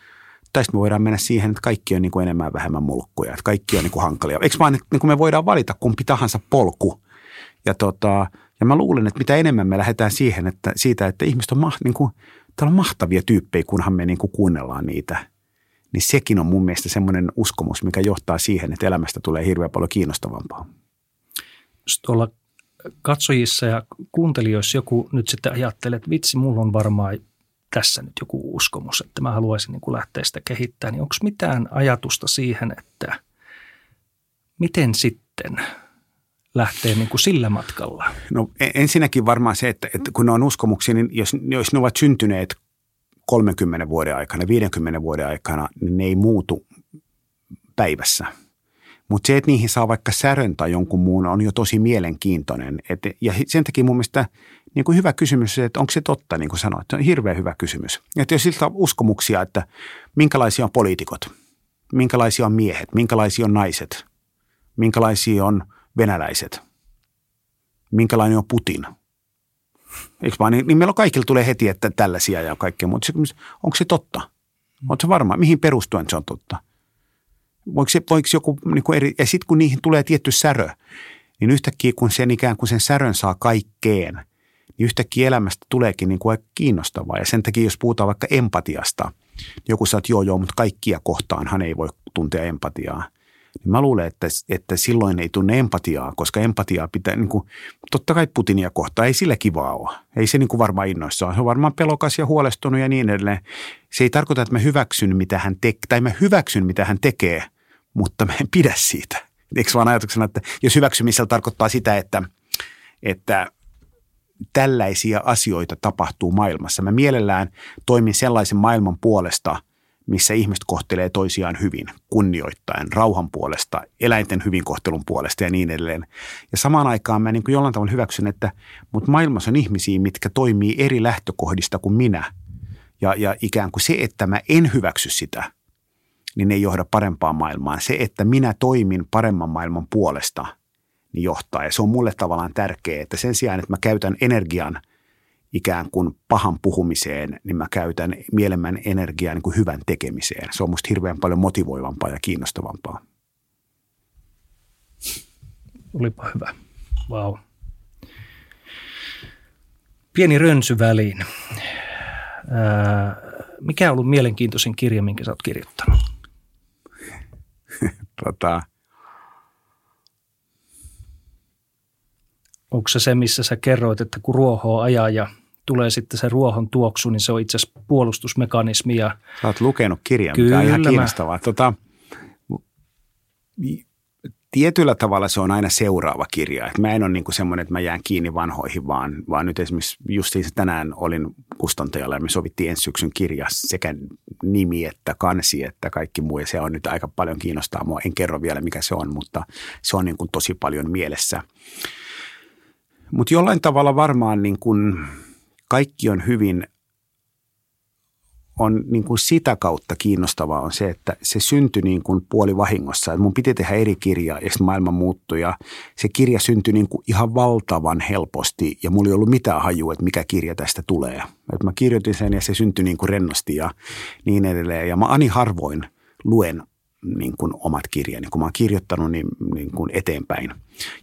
B: tai me voidaan mennä siihen, että kaikki on niin kuin enemmän vähemmän mulkkuja, että kaikki on niin kuin hankalia. Eikö vaan, että niin kuin me voidaan valita kumpi tahansa polku, ja, tota, ja mä luulen, että mitä enemmän me lähdetään siihen, että siitä, että ihmiset on, ma, niin kuin, on mahtavia tyyppejä, kunhan me niin kuin kuunnellaan niitä, niin sekin on mun mielestä semmoinen uskomus, mikä johtaa siihen, että elämästä tulee hirveän paljon kiinnostavampaa.
A: Tuolla katsojissa ja kuuntelijoissa joku nyt sitten ajattelee, että vitsi, mulla on varmaan tässä nyt joku uskomus, että mä haluaisin niin kuin lähteä sitä kehittämään, niin onko mitään ajatusta siihen, että miten sitten lähtee niin kuin sillä matkalla?
B: No ensinnäkin varmaan se, että, että kun ne on uskomuksia, niin jos, jos ne ovat syntyneet 30 vuoden aikana, 50 vuoden aikana, niin ne ei muutu päivässä. Mutta se, että niihin saa vaikka särön tai jonkun muun, on jo tosi mielenkiintoinen. Et, ja sen takia mun mielestä niin kuin hyvä kysymys, että onko se totta, niin kuin sanoit. Se on hirveän hyvä kysymys. Että jos siltä on uskomuksia, että minkälaisia on poliitikot, minkälaisia on miehet, minkälaisia on naiset, minkälaisia on venäläiset, minkälainen on Putin. Eikö vaan, niin, niin meillä on kaikilla tulee heti, että tällaisia ja kaikkea, mutta onko se totta? Oletko se varma? Mihin perustuen se on totta? Voiko, se, voiko joku niin kuin eri, ja sitten kun niihin tulee tietty särö, niin yhtäkkiä kun sen ikään kuin sen särön saa kaikkeen, niin yhtäkkiä elämästä tuleekin niin kuin aika kiinnostavaa. Ja sen takia, jos puhutaan vaikka empatiasta, niin joku sanoo, että joo, joo, mutta kaikkia kohtaanhan ei voi tuntea empatiaa. Niin mä luulen, että, että silloin ei tunne empatiaa, koska empatiaa pitää, niin kuin, totta kai Putinia kohtaa, ei sillä kivaa ole. Ei se niin kuin varmaan innoissaan. Se on varmaan pelokas ja huolestunut ja niin edelleen. Se ei tarkoita, että mä hyväksyn, mitä hän tekee, tai mä hyväksyn, mitä hän tekee – mutta mä en pidä siitä. Eikö vaan ajatuksena, että jos hyväksymisellä tarkoittaa sitä, että, että tällaisia asioita tapahtuu maailmassa. Mä mielellään toimin sellaisen maailman puolesta, missä ihmiset kohtelee toisiaan hyvin, kunnioittaen, rauhan puolesta, eläinten hyvinkohtelun puolesta ja niin edelleen. Ja samaan aikaan mä niin kuin jollain tavalla hyväksyn, että mutta maailmassa on ihmisiä, mitkä toimii eri lähtökohdista kuin minä. Ja, ja ikään kuin se, että mä en hyväksy sitä – niin ei johda parempaan maailmaan. Se, että minä toimin paremman maailman puolesta, niin johtaa. Ja se on mulle tavallaan tärkeää, että sen sijaan, että mä käytän energian ikään kuin pahan puhumiseen, niin mä käytän mielemmän energiaa niin kuin hyvän tekemiseen. Se on musta hirveän paljon motivoivampaa ja kiinnostavampaa.
A: Olipa hyvä. Vau. Wow. Pieni rönsy väliin. mikä on ollut mielenkiintoisin kirja, minkä sä oot kirjoittanut? tota, Onko se se, missä sä kerroit, että kun ruohoa ajaa ja tulee sitten se ruohon tuoksu, niin se on itse asiassa puolustusmekanismi. Ja
B: Sä oot lukenut kirjan, Kyllä mikä on ihan kiinnostavaa. Tota, tietyllä tavalla se on aina seuraava kirja. Et mä en ole niinku semmoinen, että mä jään kiinni vanhoihin, vaan, vaan nyt esimerkiksi justiin tänään olin kustantajalla ja me sovittiin ensi syksyn kirja sekä nimi että kansi että kaikki muu. Ja se on nyt aika paljon kiinnostaa mua. En kerro vielä mikä se on, mutta se on niinku tosi paljon mielessä. Mutta jollain tavalla varmaan niin kuin kaikki on hyvin – on niin kuin sitä kautta kiinnostavaa on se, että se syntyi niin kuin puoli vahingossa. Mun piti tehdä eri kirjaa ja maailma muuttui ja se kirja syntyi niin kuin ihan valtavan helposti ja mulla ei ollut mitään hajua, että mikä kirja tästä tulee. Että mä kirjoitin sen ja se syntyi niin kuin rennosti ja niin edelleen. Ja mä ani harvoin luen niin kuin omat kirjani, kun mä oon kirjoittanut niin, niin kuin eteenpäin.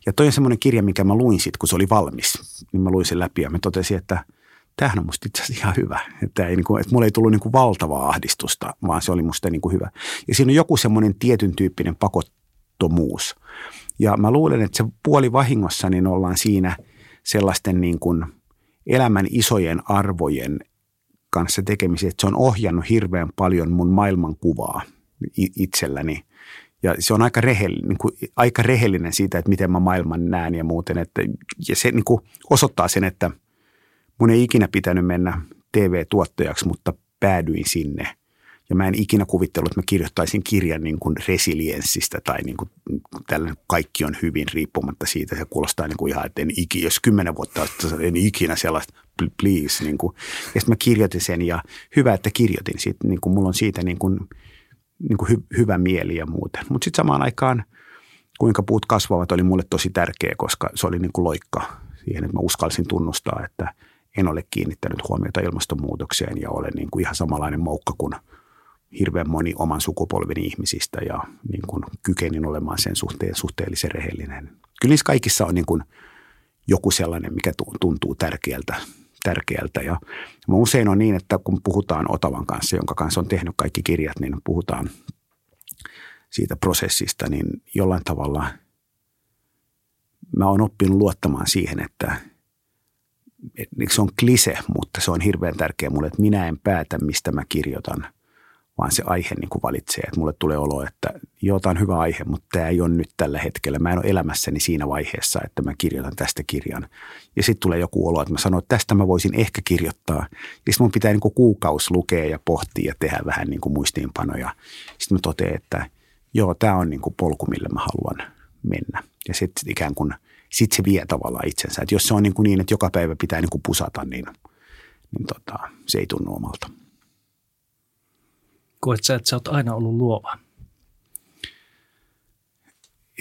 B: Ja toi on semmoinen kirja, mikä mä luin sitten, kun se oli valmis. Niin mä luin sen läpi ja mä totesin, että – tämähän on musta itse asiassa ihan hyvä. Että, ei, niin kuin, että mulla ei tullut niin kuin valtavaa ahdistusta, vaan se oli musta niin kuin hyvä. Ja siinä on joku semmoinen tietyn tyyppinen pakottomuus. Ja mä luulen, että se puoli vahingossa niin ollaan siinä sellaisten niin kuin elämän isojen arvojen kanssa tekemisiä, että se on ohjannut hirveän paljon mun maailmankuvaa itselläni. Ja se on aika rehellinen, niin kuin, aika rehellinen siitä, että miten mä maailman näen ja muuten. Että, ja se niin kuin osoittaa sen, että – Mun ei ikinä pitänyt mennä TV-tuottajaksi, mutta päädyin sinne. Ja mä en ikinä kuvitellut, että mä kirjoittaisin kirjan niin kuin resilienssistä tai niin kuin tällainen kaikki on hyvin riippumatta siitä. Se kuulostaa niin kuin ihan, että en ikinä, jos kymmenen vuotta en ikinä sellaista, please. Niin kuin. Ja sitten mä kirjoitin sen ja hyvä, että kirjoitin. Siitä, niin kuin mulla on siitä niin kuin, niin kuin hy, hyvä mieli ja muuten. Mutta sitten samaan aikaan, kuinka puut kasvavat, oli mulle tosi tärkeä, koska se oli niin kuin loikka siihen, että mä uskalsin tunnustaa, että – en ole kiinnittänyt huomiota ilmastonmuutokseen ja olen niin kuin ihan samanlainen moukka kuin hirveän moni oman sukupolven ihmisistä ja niin kuin kykenin olemaan sen suhteen suhteellisen rehellinen. Kyllä niissä kaikissa on niin kuin joku sellainen, mikä tuntuu tärkeältä tärkeältä. Ja usein on niin, että kun puhutaan Otavan kanssa, jonka kanssa on tehnyt kaikki kirjat, niin puhutaan siitä prosessista, niin jollain tavalla mä oon oppinut luottamaan siihen, että se on klise, mutta se on hirveän tärkeä mulle, että minä en päätä, mistä mä kirjoitan – vaan se aihe niin kuin valitsee. Että mulle tulee olo, että joo, tämä on hyvä aihe, mutta tämä ei ole nyt tällä hetkellä. Mä en ole elämässäni siinä vaiheessa, että mä kirjoitan tästä kirjan. Ja sitten tulee joku olo, että mä sanon, että tästä mä voisin ehkä kirjoittaa. Ja sitten mun pitää niin kuin kuukausi lukea ja pohtia ja tehdä vähän niin kuin muistiinpanoja. Sitten mä totean, että joo, tämä on niin kuin polku, millä mä haluan mennä. Ja sitten ikään kuin sit se vie tavallaan itsensä. Että jos se on niin, kuin niin että joka päivä pitää niin kuin pusata, niin, niin tota, se ei tunnu omalta.
A: Koet sä, että sä oot aina ollut luova?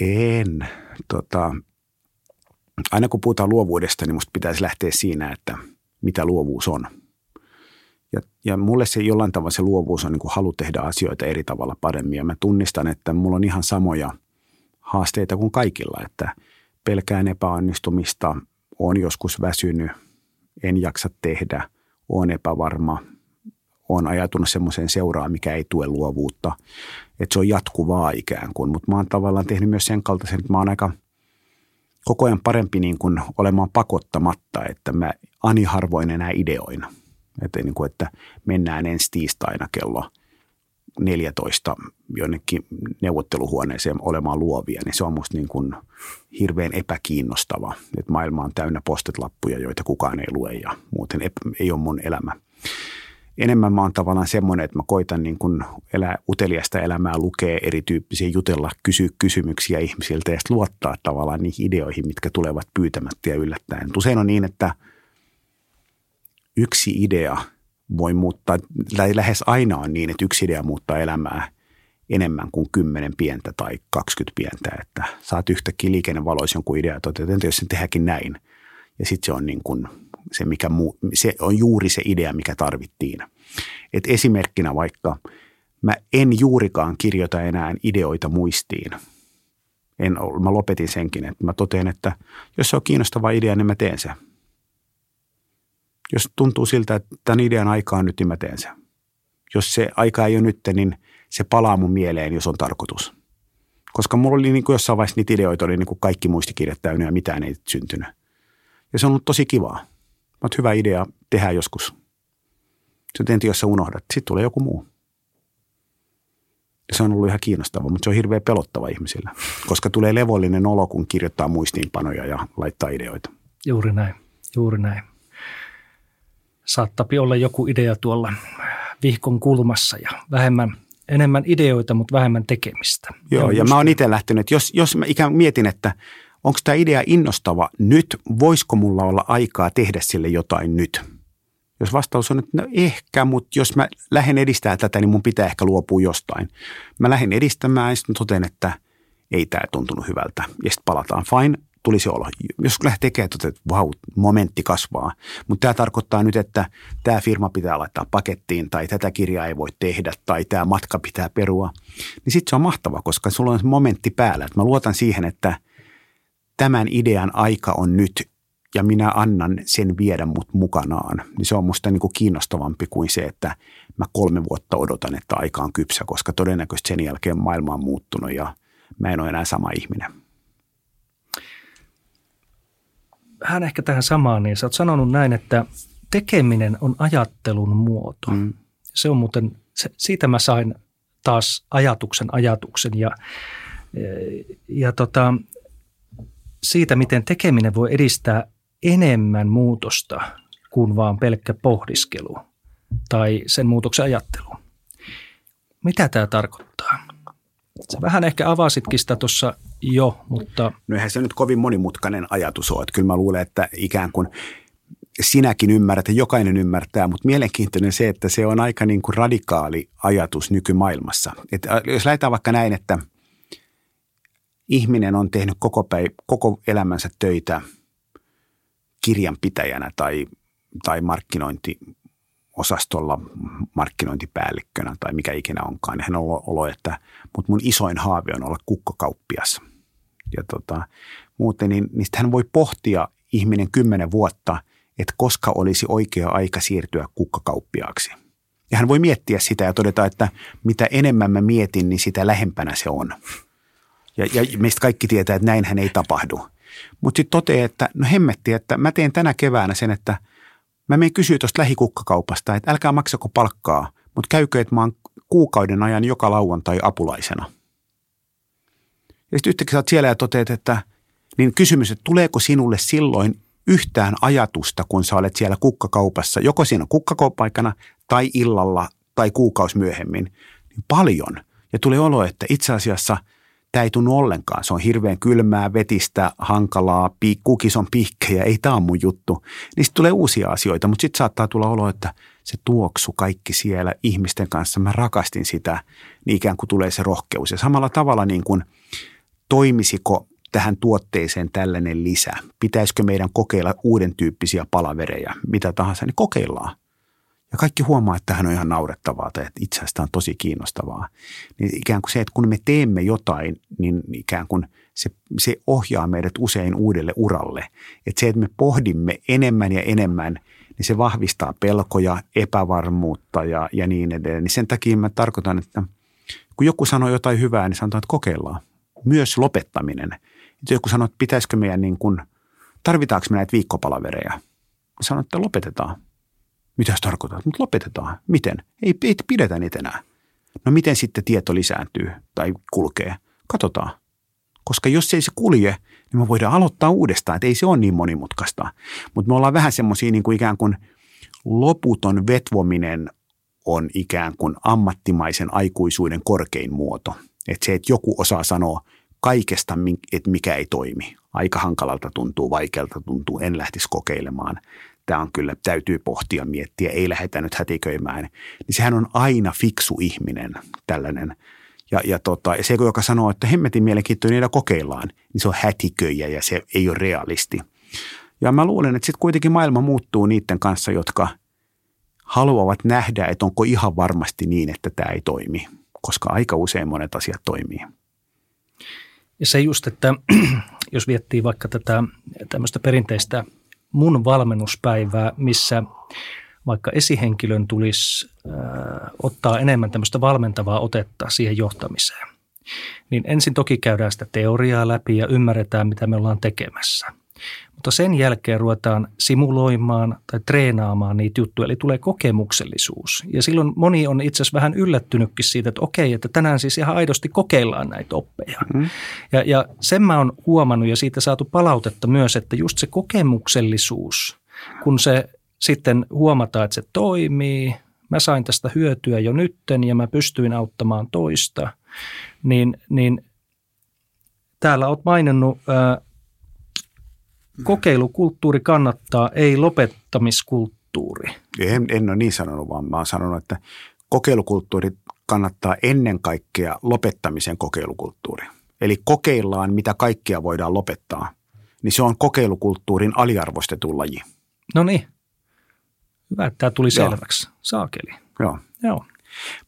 B: En. Tota, aina kun puhutaan luovuudesta, niin musta pitäisi lähteä siinä, että mitä luovuus on. Ja, ja mulle se jollain tavalla se luovuus on niin kuin halu tehdä asioita eri tavalla paremmin. Ja mä tunnistan, että mulla on ihan samoja haasteita kuin kaikilla, että pelkään epäonnistumista, on joskus väsynyt, en jaksa tehdä, on epävarma, on ajatunut semmoiseen seuraan, mikä ei tue luovuutta. Että se on jatkuvaa ikään kuin, mutta mä oon tavallaan tehnyt myös sen kaltaisen, että mä oon aika koko ajan parempi niin kuin olemaan pakottamatta, että mä ani harvoin enää ideoin. Että, niin kuin, että mennään ensi tiistaina kello 14 jonnekin neuvotteluhuoneeseen olemaan luovia, niin se on musta niin kuin hirveän epäkiinnostava. Että maailma on täynnä postetlappuja, joita kukaan ei lue ja muuten ei ole mun elämä enemmän mä oon tavallaan semmoinen, että mä koitan niin kuin elää uteliasta elämää, lukea erityyppisiä, jutella, kysyä kysymyksiä ihmisiltä ja luottaa tavallaan niihin ideoihin, mitkä tulevat pyytämättä ja yllättäen. Usein on niin, että yksi idea voi muuttaa, lähes aina on niin, että yksi idea muuttaa elämää enemmän kuin kymmenen pientä tai 20 pientä, että saat yhtäkkiä liikennevaloissa jonkun idea, että entä jos sen tehdäkin näin. Ja sitten se on niin kuin se, mikä muu, se on juuri se idea, mikä tarvittiin. Et esimerkkinä vaikka mä en juurikaan kirjoita enää ideoita muistiin. En, mä lopetin senkin, että mä totean, että jos se on kiinnostava idea, niin mä teen se. Jos tuntuu siltä, että tämän idean aika on nyt, niin mä teen se. Jos se aika ei ole nyt, niin se palaa mun mieleen, jos on tarkoitus. Koska mulla oli niin kuin jossain vaiheessa niitä ideoita, oli niin kuin kaikki muistikirjat täynnä ja mitään ei syntynyt. Ja se on ollut tosi kivaa. Mutta hyvä idea tehdä joskus. Sitten jos sä unohdat, sitten tulee joku muu. Ja se on ollut ihan kiinnostava, mutta se on hirveän pelottava ihmisillä, koska tulee levollinen olo, kun kirjoittaa muistiinpanoja ja laittaa ideoita.
A: Juuri näin, juuri näin. Saattaa olla joku idea tuolla vihkon kulmassa ja vähemmän, enemmän ideoita, mutta vähemmän tekemistä.
B: Joo, ja, ja mä oon itse lähtenyt, jos, jos mä ikään mietin, että – onko tämä idea innostava nyt, voisiko mulla olla aikaa tehdä sille jotain nyt? Jos vastaus on, että no ehkä, mutta jos mä lähden edistämään tätä, niin mun pitää ehkä luopua jostain. Mä lähden edistämään ja sitten totean, että ei tämä tuntunut hyvältä. Ja sitten palataan, fine, tuli se olo. Jos lähtee tekemään, että vau, momentti kasvaa. Mutta tämä tarkoittaa nyt, että tämä firma pitää laittaa pakettiin tai tätä kirjaa ei voi tehdä tai tämä matka pitää perua. Niin sitten se on mahtava, koska sulla on se momentti päällä. Että mä luotan siihen, että – tämän idean aika on nyt ja minä annan sen viedä mut mukanaan, niin se on musta niin kuin kiinnostavampi kuin se, että mä kolme vuotta odotan, että aika on kypsä, koska todennäköisesti sen jälkeen maailma on muuttunut ja mä en ole enää sama ihminen.
A: Hän ehkä tähän samaan, niin sä oot sanonut näin, että tekeminen on ajattelun muoto. Mm. Se on muuten, se, siitä mä sain taas ajatuksen ajatuksen ja, ja tota, siitä, miten tekeminen voi edistää enemmän muutosta kuin vaan pelkkä pohdiskelu tai sen muutoksen ajattelu. Mitä tämä tarkoittaa? Sä vähän ehkä avasitkin sitä tuossa jo, mutta...
B: No eihän se nyt kovin monimutkainen ajatus ole. Että kyllä mä luulen, että ikään kuin sinäkin ymmärrät ja jokainen ymmärtää, mutta mielenkiintoinen se, että se on aika niin kuin radikaali ajatus nykymaailmassa. Että jos lähdetään vaikka näin, että – ihminen on tehnyt koko, päiv- koko elämänsä töitä kirjanpitäjänä tai, tai markkinointiosastolla markkinointipäällikkönä tai mikä ikinä onkaan. Hän on olo, että mutta mun isoin haave on olla kukkokauppias. Ja tota, muuten, niin, niin hän voi pohtia ihminen kymmenen vuotta, että koska olisi oikea aika siirtyä kukkakauppiaaksi. Ja hän voi miettiä sitä ja todeta, että mitä enemmän mä mietin, niin sitä lähempänä se on. Ja, ja meistä kaikki tietää, että näinhän ei tapahdu. Mutta sitten toteaa, että no hemmetti, että mä teen tänä keväänä sen, että mä menen kysyä tuosta lähikukkakaupasta, että älkää maksako palkkaa, mutta käykö, että mä oon kuukauden ajan joka lauantai apulaisena. Ja sitten yhtäkkiä sä oot siellä ja toteat, että niin kysymys, että tuleeko sinulle silloin yhtään ajatusta, kun sä olet siellä kukkakaupassa, joko siinä kukkakauppaikana tai illalla tai kuukausi myöhemmin, niin paljon. Ja tulee olo, että itse asiassa – tämä ei tunnu ollenkaan. Se on hirveän kylmää, vetistä, hankalaa, kukis on piikkejä, ei tämä on mun juttu. Niin tulee uusia asioita, mutta sitten saattaa tulla olo, että se tuoksu kaikki siellä ihmisten kanssa, mä rakastin sitä, niin ikään kuin tulee se rohkeus. Ja samalla tavalla niin kuin toimisiko tähän tuotteeseen tällainen lisä? Pitäisikö meidän kokeilla uuden tyyppisiä palavereja, mitä tahansa, niin kokeillaan. Ja kaikki huomaa, että tähän on ihan naurettavaa tai että itse asiassa on tosi kiinnostavaa. Niin ikään kuin se, että kun me teemme jotain, niin ikään kuin se, se ohjaa meidät usein uudelle uralle. Että se, että me pohdimme enemmän ja enemmän, niin se vahvistaa pelkoja, epävarmuutta ja, ja niin edelleen. Niin sen takia mä tarkoitan, että kun joku sanoo jotain hyvää, niin sanotaan, että kokeillaan. Myös lopettaminen. Että joku sanoo, että pitäisikö meidän niin kuin, tarvitaanko me näitä viikkopalavereja? Sanoin, että lopetetaan mitä se tarkoittaa? Mutta lopetetaan. Miten? Ei, ei pidetä niitä enää. No miten sitten tieto lisääntyy tai kulkee? Katsotaan. Koska jos ei se kulje, niin me voidaan aloittaa uudestaan, että ei se ole niin monimutkaista. Mutta me ollaan vähän semmoisia niin kuin ikään kuin loputon vetvominen on ikään kuin ammattimaisen aikuisuuden korkein muoto. Että se, että joku osaa sanoa kaikesta, että mikä ei toimi. Aika hankalalta tuntuu, vaikealta tuntuu, en lähtisi kokeilemaan tämä on kyllä, täytyy pohtia, miettiä, ei lähdetä nyt hätiköimään. Niin sehän on aina fiksu ihminen, tällainen. Ja, ja, tota, se, joka sanoo, että hemmetin mielenkiintoinen, niitä kokeillaan, niin se on hätiköijä ja se ei ole realisti. Ja mä luulen, että sitten kuitenkin maailma muuttuu niiden kanssa, jotka haluavat nähdä, että onko ihan varmasti niin, että tämä ei toimi, koska aika usein monet asiat toimii.
A: Ja se just, että jos viettii vaikka tätä tämmöistä perinteistä mun valmennuspäivää, missä vaikka esihenkilön tulisi äh, ottaa enemmän tämmöistä valmentavaa otetta siihen johtamiseen. Niin ensin toki käydään sitä teoriaa läpi ja ymmärretään, mitä me ollaan tekemässä – mutta sen jälkeen ruvetaan simuloimaan tai treenaamaan niitä juttuja, eli tulee kokemuksellisuus. Ja silloin moni on itse asiassa vähän yllättynytkin siitä, että okei, että tänään siis ihan aidosti kokeillaan näitä oppeja. Mm-hmm. Ja, ja sen mä oon huomannut ja siitä saatu palautetta myös, että just se kokemuksellisuus, kun se sitten huomataan, että se toimii, mä sain tästä hyötyä jo nytten ja mä pystyin auttamaan toista, niin, niin täällä oot maininnut kokeilukulttuuri kannattaa, ei lopettamiskulttuuri.
B: En, en ole niin sanonut, vaan mä oon sanonut, että kokeilukulttuuri kannattaa ennen kaikkea lopettamisen kokeilukulttuuri. Eli kokeillaan, mitä kaikkea voidaan lopettaa. Niin se on kokeilukulttuurin aliarvostetun laji.
A: No niin. Hyvä, että tämä tuli Joo. selväksi. Saakeli.
B: Joo.
A: Joo.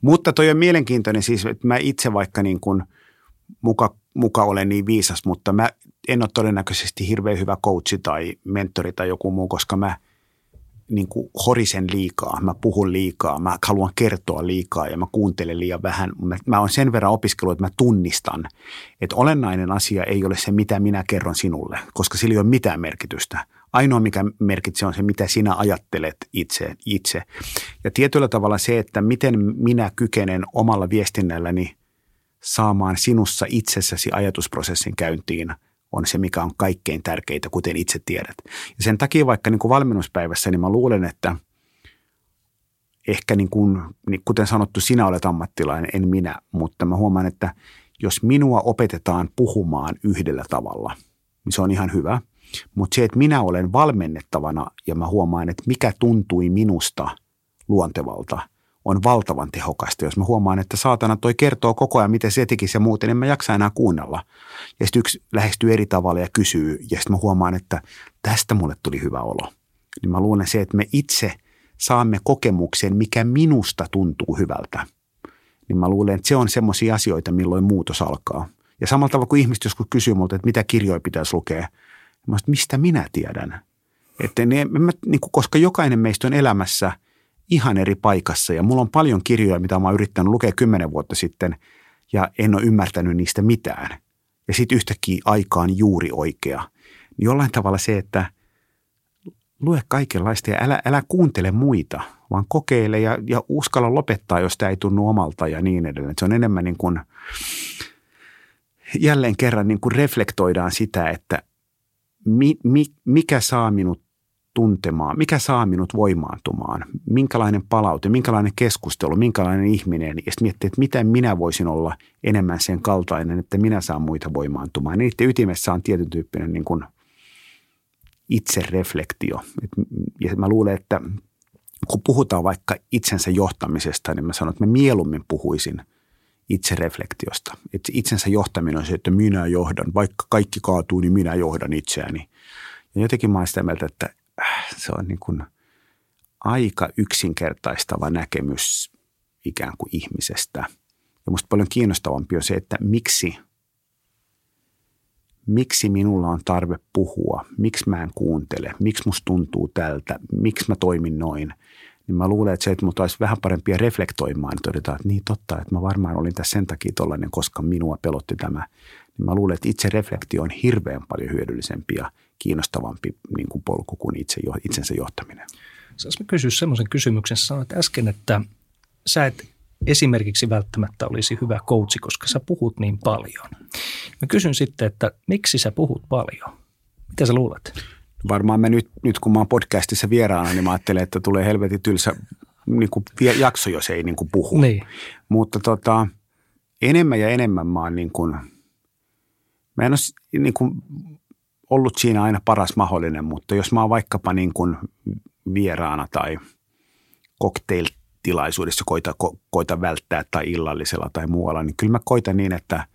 B: Mutta toi on mielenkiintoinen siis, että mä itse vaikka niin kuin muka, muka olen niin viisas, mutta mä en ole todennäköisesti hirveän hyvä coachi tai mentori tai joku muu, koska mä niin kuin horisen liikaa, mä puhun liikaa, mä haluan kertoa liikaa ja mä kuuntelen liian vähän. Mä, mä oon sen verran opiskellut, että mä tunnistan, että olennainen asia ei ole se, mitä minä kerron sinulle, koska sillä ei ole mitään merkitystä. Ainoa, mikä merkitsee, on se, mitä sinä ajattelet itse. itse. Ja tietyllä tavalla se, että miten minä kykenen omalla viestinnälläni saamaan sinussa itsessäsi ajatusprosessin käyntiin – on se, mikä on kaikkein tärkeintä, kuten itse tiedät. Ja sen takia vaikka niin kuin valmennuspäivässä, niin mä luulen, että ehkä niin kuin, niin kuten sanottu, sinä olet ammattilainen, en minä, mutta mä huomaan, että jos minua opetetaan puhumaan yhdellä tavalla, niin se on ihan hyvä. Mutta se, että minä olen valmennettavana ja mä huomaan, että mikä tuntui minusta luontevalta – on valtavan tehokasta. Jos mä huomaan, että saatana toi kertoo koko ajan, miten se tekisi ja muuten, en mä jaksa enää kuunnella. Ja sitten yksi lähestyy eri tavalla ja kysyy, ja sitten mä huomaan, että tästä mulle tuli hyvä olo. Niin mä luulen se, että me itse saamme kokemuksen, mikä minusta tuntuu hyvältä. Niin mä luulen, että se on semmoisia asioita, milloin muutos alkaa. Ja samalla tavalla kuin ihmiset joskus kysyy multa, että mitä kirjoja pitäisi lukea. Mä sanoin, mistä minä tiedän? Että ne, mä, niin kuin, koska jokainen meistä on elämässä ihan eri paikassa ja mulla on paljon kirjoja, mitä mä oon yrittänyt lukea kymmenen vuotta sitten ja en ole ymmärtänyt niistä mitään. Ja sitten yhtäkkiä aikaan juuri oikea. Niin jollain tavalla se, että lue kaikenlaista ja älä, älä kuuntele muita, vaan kokeile ja, ja uskalla lopettaa, jos tämä ei tunnu omalta ja niin edelleen. Se on enemmän niin kuin, jälleen kerran niin kuin reflektoidaan sitä, että mi, mi, mikä saa minut tuntemaan, mikä saa minut voimaantumaan, minkälainen palaute, minkälainen keskustelu, minkälainen ihminen, ja sitten miettii, että miten minä voisin olla enemmän sen kaltainen, että minä saan muita voimaantumaan. Niiden ytimessä on tietyn tyyppinen niin kuin itsereflektio. Ja mä luulen, että kun puhutaan vaikka itsensä johtamisesta, niin mä sanon, että mä mieluummin puhuisin itsereflektiosta. Että itsensä johtaminen on se, että minä johdan, vaikka kaikki kaatuu, niin minä johdan itseäni. Ja jotenkin mä oon sitä mieltä, että se on niin kuin aika yksinkertaistava näkemys ikään kuin ihmisestä. Ja musta paljon kiinnostavampi on se, että miksi, miksi minulla on tarve puhua, miksi mä en kuuntele, miksi musta tuntuu tältä, miksi mä toimin noin. Niin mä luulen, että se, että mut olisi vähän parempia reflektoimaan, niin todetaan, että niin totta, että mä varmaan olin tässä sen takia tollainen, koska minua pelotti tämä. Niin mä luulen, että itse reflektio on hirveän paljon hyödyllisempi ja kiinnostavampi niin kuin polku kuin itse, itsensä johtaminen.
A: Saanko kysyä semmoisen kysymyksen? Sanoit äsken, että sä et esimerkiksi välttämättä olisi hyvä coachi, koska sä puhut niin paljon. Mä kysyn sitten, että miksi sä puhut paljon? Mitä sä luulet?
B: Varmaan mä nyt, nyt kun mä oon podcastissa vieraana, niin mä ajattelen, että tulee helvetin tylsä niin kuin jakso, jos ei niin kuin puhu.
A: Niin.
B: Mutta tota, enemmän ja enemmän mä oon niin kuin, mä en ole niin kuin ollut siinä aina paras mahdollinen, mutta jos mä oon vaikkapa niin kuin vieraana tai cocktail-tilaisuudessa koita, ko, koita välttää tai illallisella tai muualla, niin kyllä mä koitan niin, että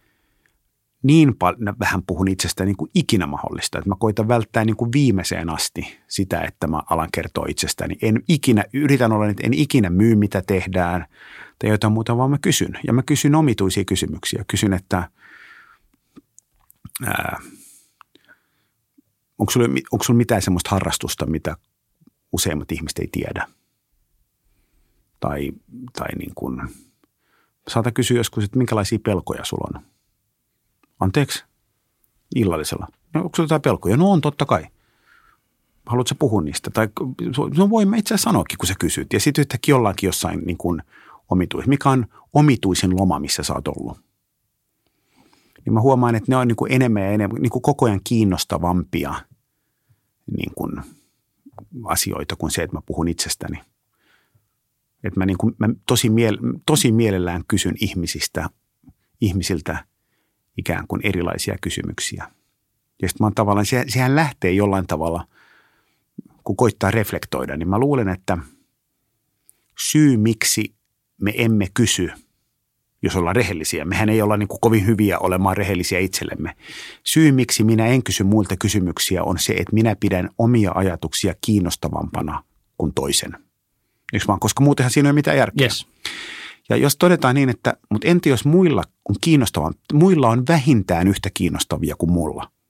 B: niin paljon, vähän puhun itsestä niin kuin ikinä mahdollista, että mä koitan välttää niin kuin viimeiseen asti sitä, että mä alan kertoa itsestäni. En ikinä, yritän olla, että en ikinä myy mitä tehdään tai jotain muuta, vaan mä kysyn. Ja mä kysyn omituisia kysymyksiä. Kysyn, että ää, onko sulla, onko sulla mitään sellaista harrastusta, mitä useimmat ihmiset ei tiedä? Tai, tai niin kuin, saata kysyä joskus, että minkälaisia pelkoja sulla on? Anteeksi? Illallisella. No, onko sulla jotain pelkoja? No on, totta kai. Haluatko puhua niistä? Tai no voi mä itse asiassa sanoakin, kun sä kysyt. Ja sitten yhtäkkiä ollaankin jossain niin kuin omituis. Mikä on omituisin loma, missä sä oot ollut? Niin mä huomaan, että ne on niin kuin enemmän ja enemmän niin kuin koko ajan kiinnostavampia – niin kuin asioita kuin se, että mä puhun itsestäni. Että mä, niin kuin, mä tosi, miel, tosi mielellään kysyn ihmisistä, ihmisiltä ikään kuin erilaisia kysymyksiä. Ja sitten mä oon tavallaan, se, sehän lähtee jollain tavalla, kun koittaa reflektoida, niin mä luulen, että syy miksi me emme kysy – jos ollaan rehellisiä. Mehän ei olla niin kuin kovin hyviä olemaan rehellisiä itsellemme. Syy, miksi minä en kysy muilta kysymyksiä, on se, että minä pidän omia ajatuksia kiinnostavampana kuin toisen. Eikö vaan? Koska muutenhan siinä ei ole mitään järkeä.
A: Yes.
B: Ja jos todetaan niin, että mutta entä jos muilla on kiinnostavaa, muilla on vähintään yhtä kiinnostavia kuin mulla –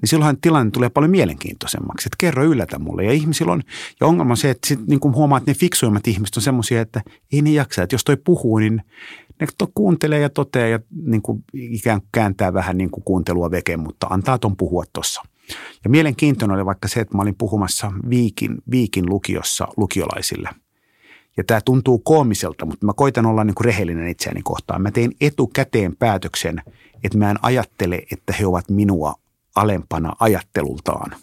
B: niin silloinhan tilanne tulee paljon mielenkiintoisemmaksi. Että kerro yllätä mulle. Ja ihmisillä on, ja ongelma on se, että sit niin kuin huomaa, että ne fiksuimmat ihmiset on semmoisia, että ei ne jaksa. Että jos toi puhuu, niin ne to, kuuntelee ja toteaa ja niin kuin ikään kuin kääntää vähän niin kuin kuuntelua veke, mutta antaa ton puhua tuossa. Ja mielenkiintoinen oli vaikka se, että mä olin puhumassa Viikin, Viikin lukiossa lukiolaisille. Ja tämä tuntuu koomiselta, mutta mä koitan olla niin kuin rehellinen itseäni kohtaan. Mä tein etukäteen päätöksen, että mä en ajattele, että he ovat minua alempana ajattelultaan.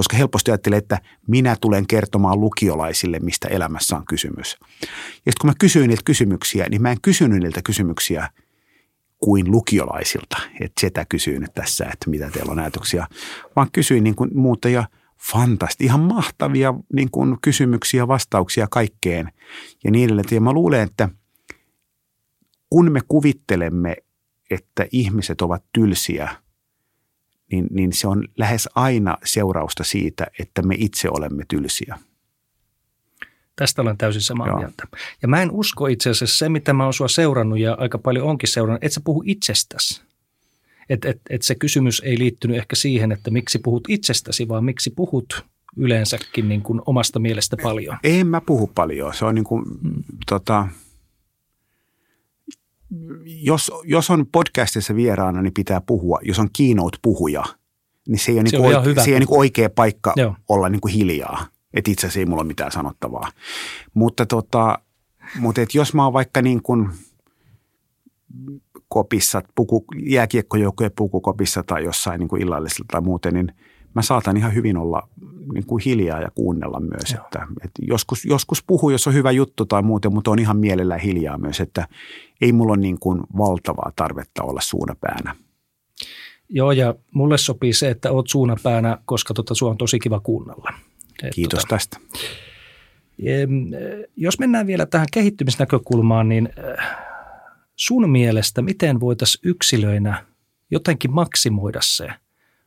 B: Koska helposti ajattelee, että minä tulen kertomaan lukiolaisille, mistä elämässä on kysymys. Ja sitten kun mä kysyin niiltä kysymyksiä, niin mä en kysynyt niiltä kysymyksiä kuin lukiolaisilta. Että sitä kysyin tässä, että mitä teillä on ajatuksia. Vaan kysyin niin kuin muuta ja fantasti, ihan mahtavia niin kuin kysymyksiä, vastauksia kaikkeen ja niin edelleen. Ja mä luulen, että kun me kuvittelemme, että ihmiset ovat tylsiä – niin, niin se on lähes aina seurausta siitä, että me itse olemme tylsiä.
A: Tästä olen täysin samaa Joo. mieltä. Ja mä en usko itse asiassa se, mitä mä oon sua seurannut ja aika paljon onkin seurannut, että sä puhu itsestäsi. Että et, et se kysymys ei liittynyt ehkä siihen, että miksi puhut itsestäsi, vaan miksi puhut yleensäkin niin kuin omasta mielestä paljon?
B: En mä puhu paljon. Se on niin kuin, hmm. tota, jos, jos on podcastissa vieraana, niin pitää puhua. Jos on keynote-puhuja, niin se ei ole, se niin kuin, oike, se ei ole niin oikea paikka Joo. olla niin kuin hiljaa. Että itse asiassa ei mulla ole mitään sanottavaa. Mutta, tota, mutta et jos mä oon vaikka niin kuin kopissa, puku, jääkiekkojoukkojen pukukopissa tai jossain niin kuin illallisella tai muuten, niin mä saatan ihan hyvin olla niin kuin hiljaa ja kuunnella myös. Että, että joskus, joskus puhu, jos on hyvä juttu tai muuten, mutta on ihan mielellään hiljaa myös, että ei mulla ole niin kuin valtavaa tarvetta olla suunapäänä.
A: Joo, ja mulle sopii se, että oot suunapäänä, koska tota, sua on tosi kiva kuunnella.
B: Et, Kiitos tota, tästä.
A: Jos mennään vielä tähän kehittymisnäkökulmaan, niin äh, sun mielestä miten voitaisiin yksilöinä jotenkin maksimoida se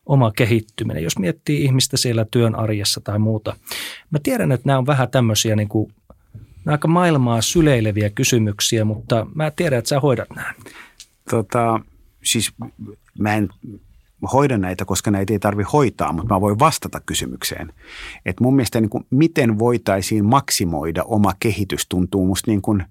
A: oma kehittyminen, jos miettii ihmistä siellä työn arjessa tai muuta. Mä tiedän, että nämä on vähän tämmöisiä niin kuin, aika maailmaa syleileviä kysymyksiä, mutta mä tiedän, että sä hoidat nämä.
B: Tota, siis mä en hoida näitä, koska näitä ei tarvitse hoitaa, mutta mä voin vastata kysymykseen. Et mun mielestä niin kuin, miten voitaisiin maksimoida oma kehitys tuntuu musta niin kuin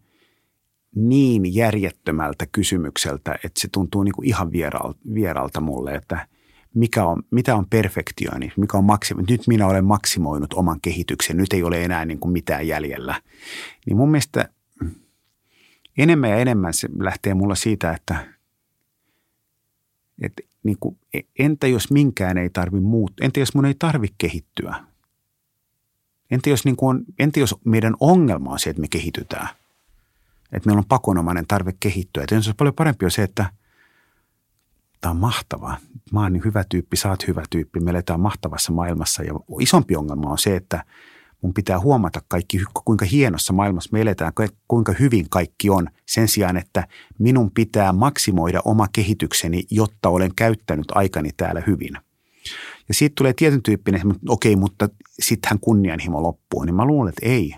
B: niin järjettömältä kysymykseltä, että se tuntuu niin kuin ihan vieralta, vieralta mulle, että mikä on, mitä on perfektioini, mikä on maksimo, nyt minä olen maksimoinut oman kehityksen, nyt ei ole enää niin kuin mitään jäljellä. Niin mun mielestä enemmän ja enemmän se lähtee mulla siitä, että, että niin kuin, entä jos minkään ei tarvi muuttua, entä jos mun ei tarvi kehittyä? Entä jos, niin kuin on, entä jos meidän ongelma on se, että me kehitytään? Että meillä on pakonomainen tarve kehittyä. Että se paljon parempi on se, että tämä on mahtavaa. Mä oon niin hyvä tyyppi, sä oot hyvä tyyppi, me eletään mahtavassa maailmassa. Ja isompi ongelma on se, että mun pitää huomata kaikki, kuinka hienossa maailmassa me eletään, kuinka hyvin kaikki on, sen sijaan, että minun pitää maksimoida oma kehitykseni, jotta olen käyttänyt aikani täällä hyvin. Ja siitä tulee tietyn tyyppinen, okei, okay, mutta sittenhän kunnianhimo loppuu, niin mä luulen, että ei,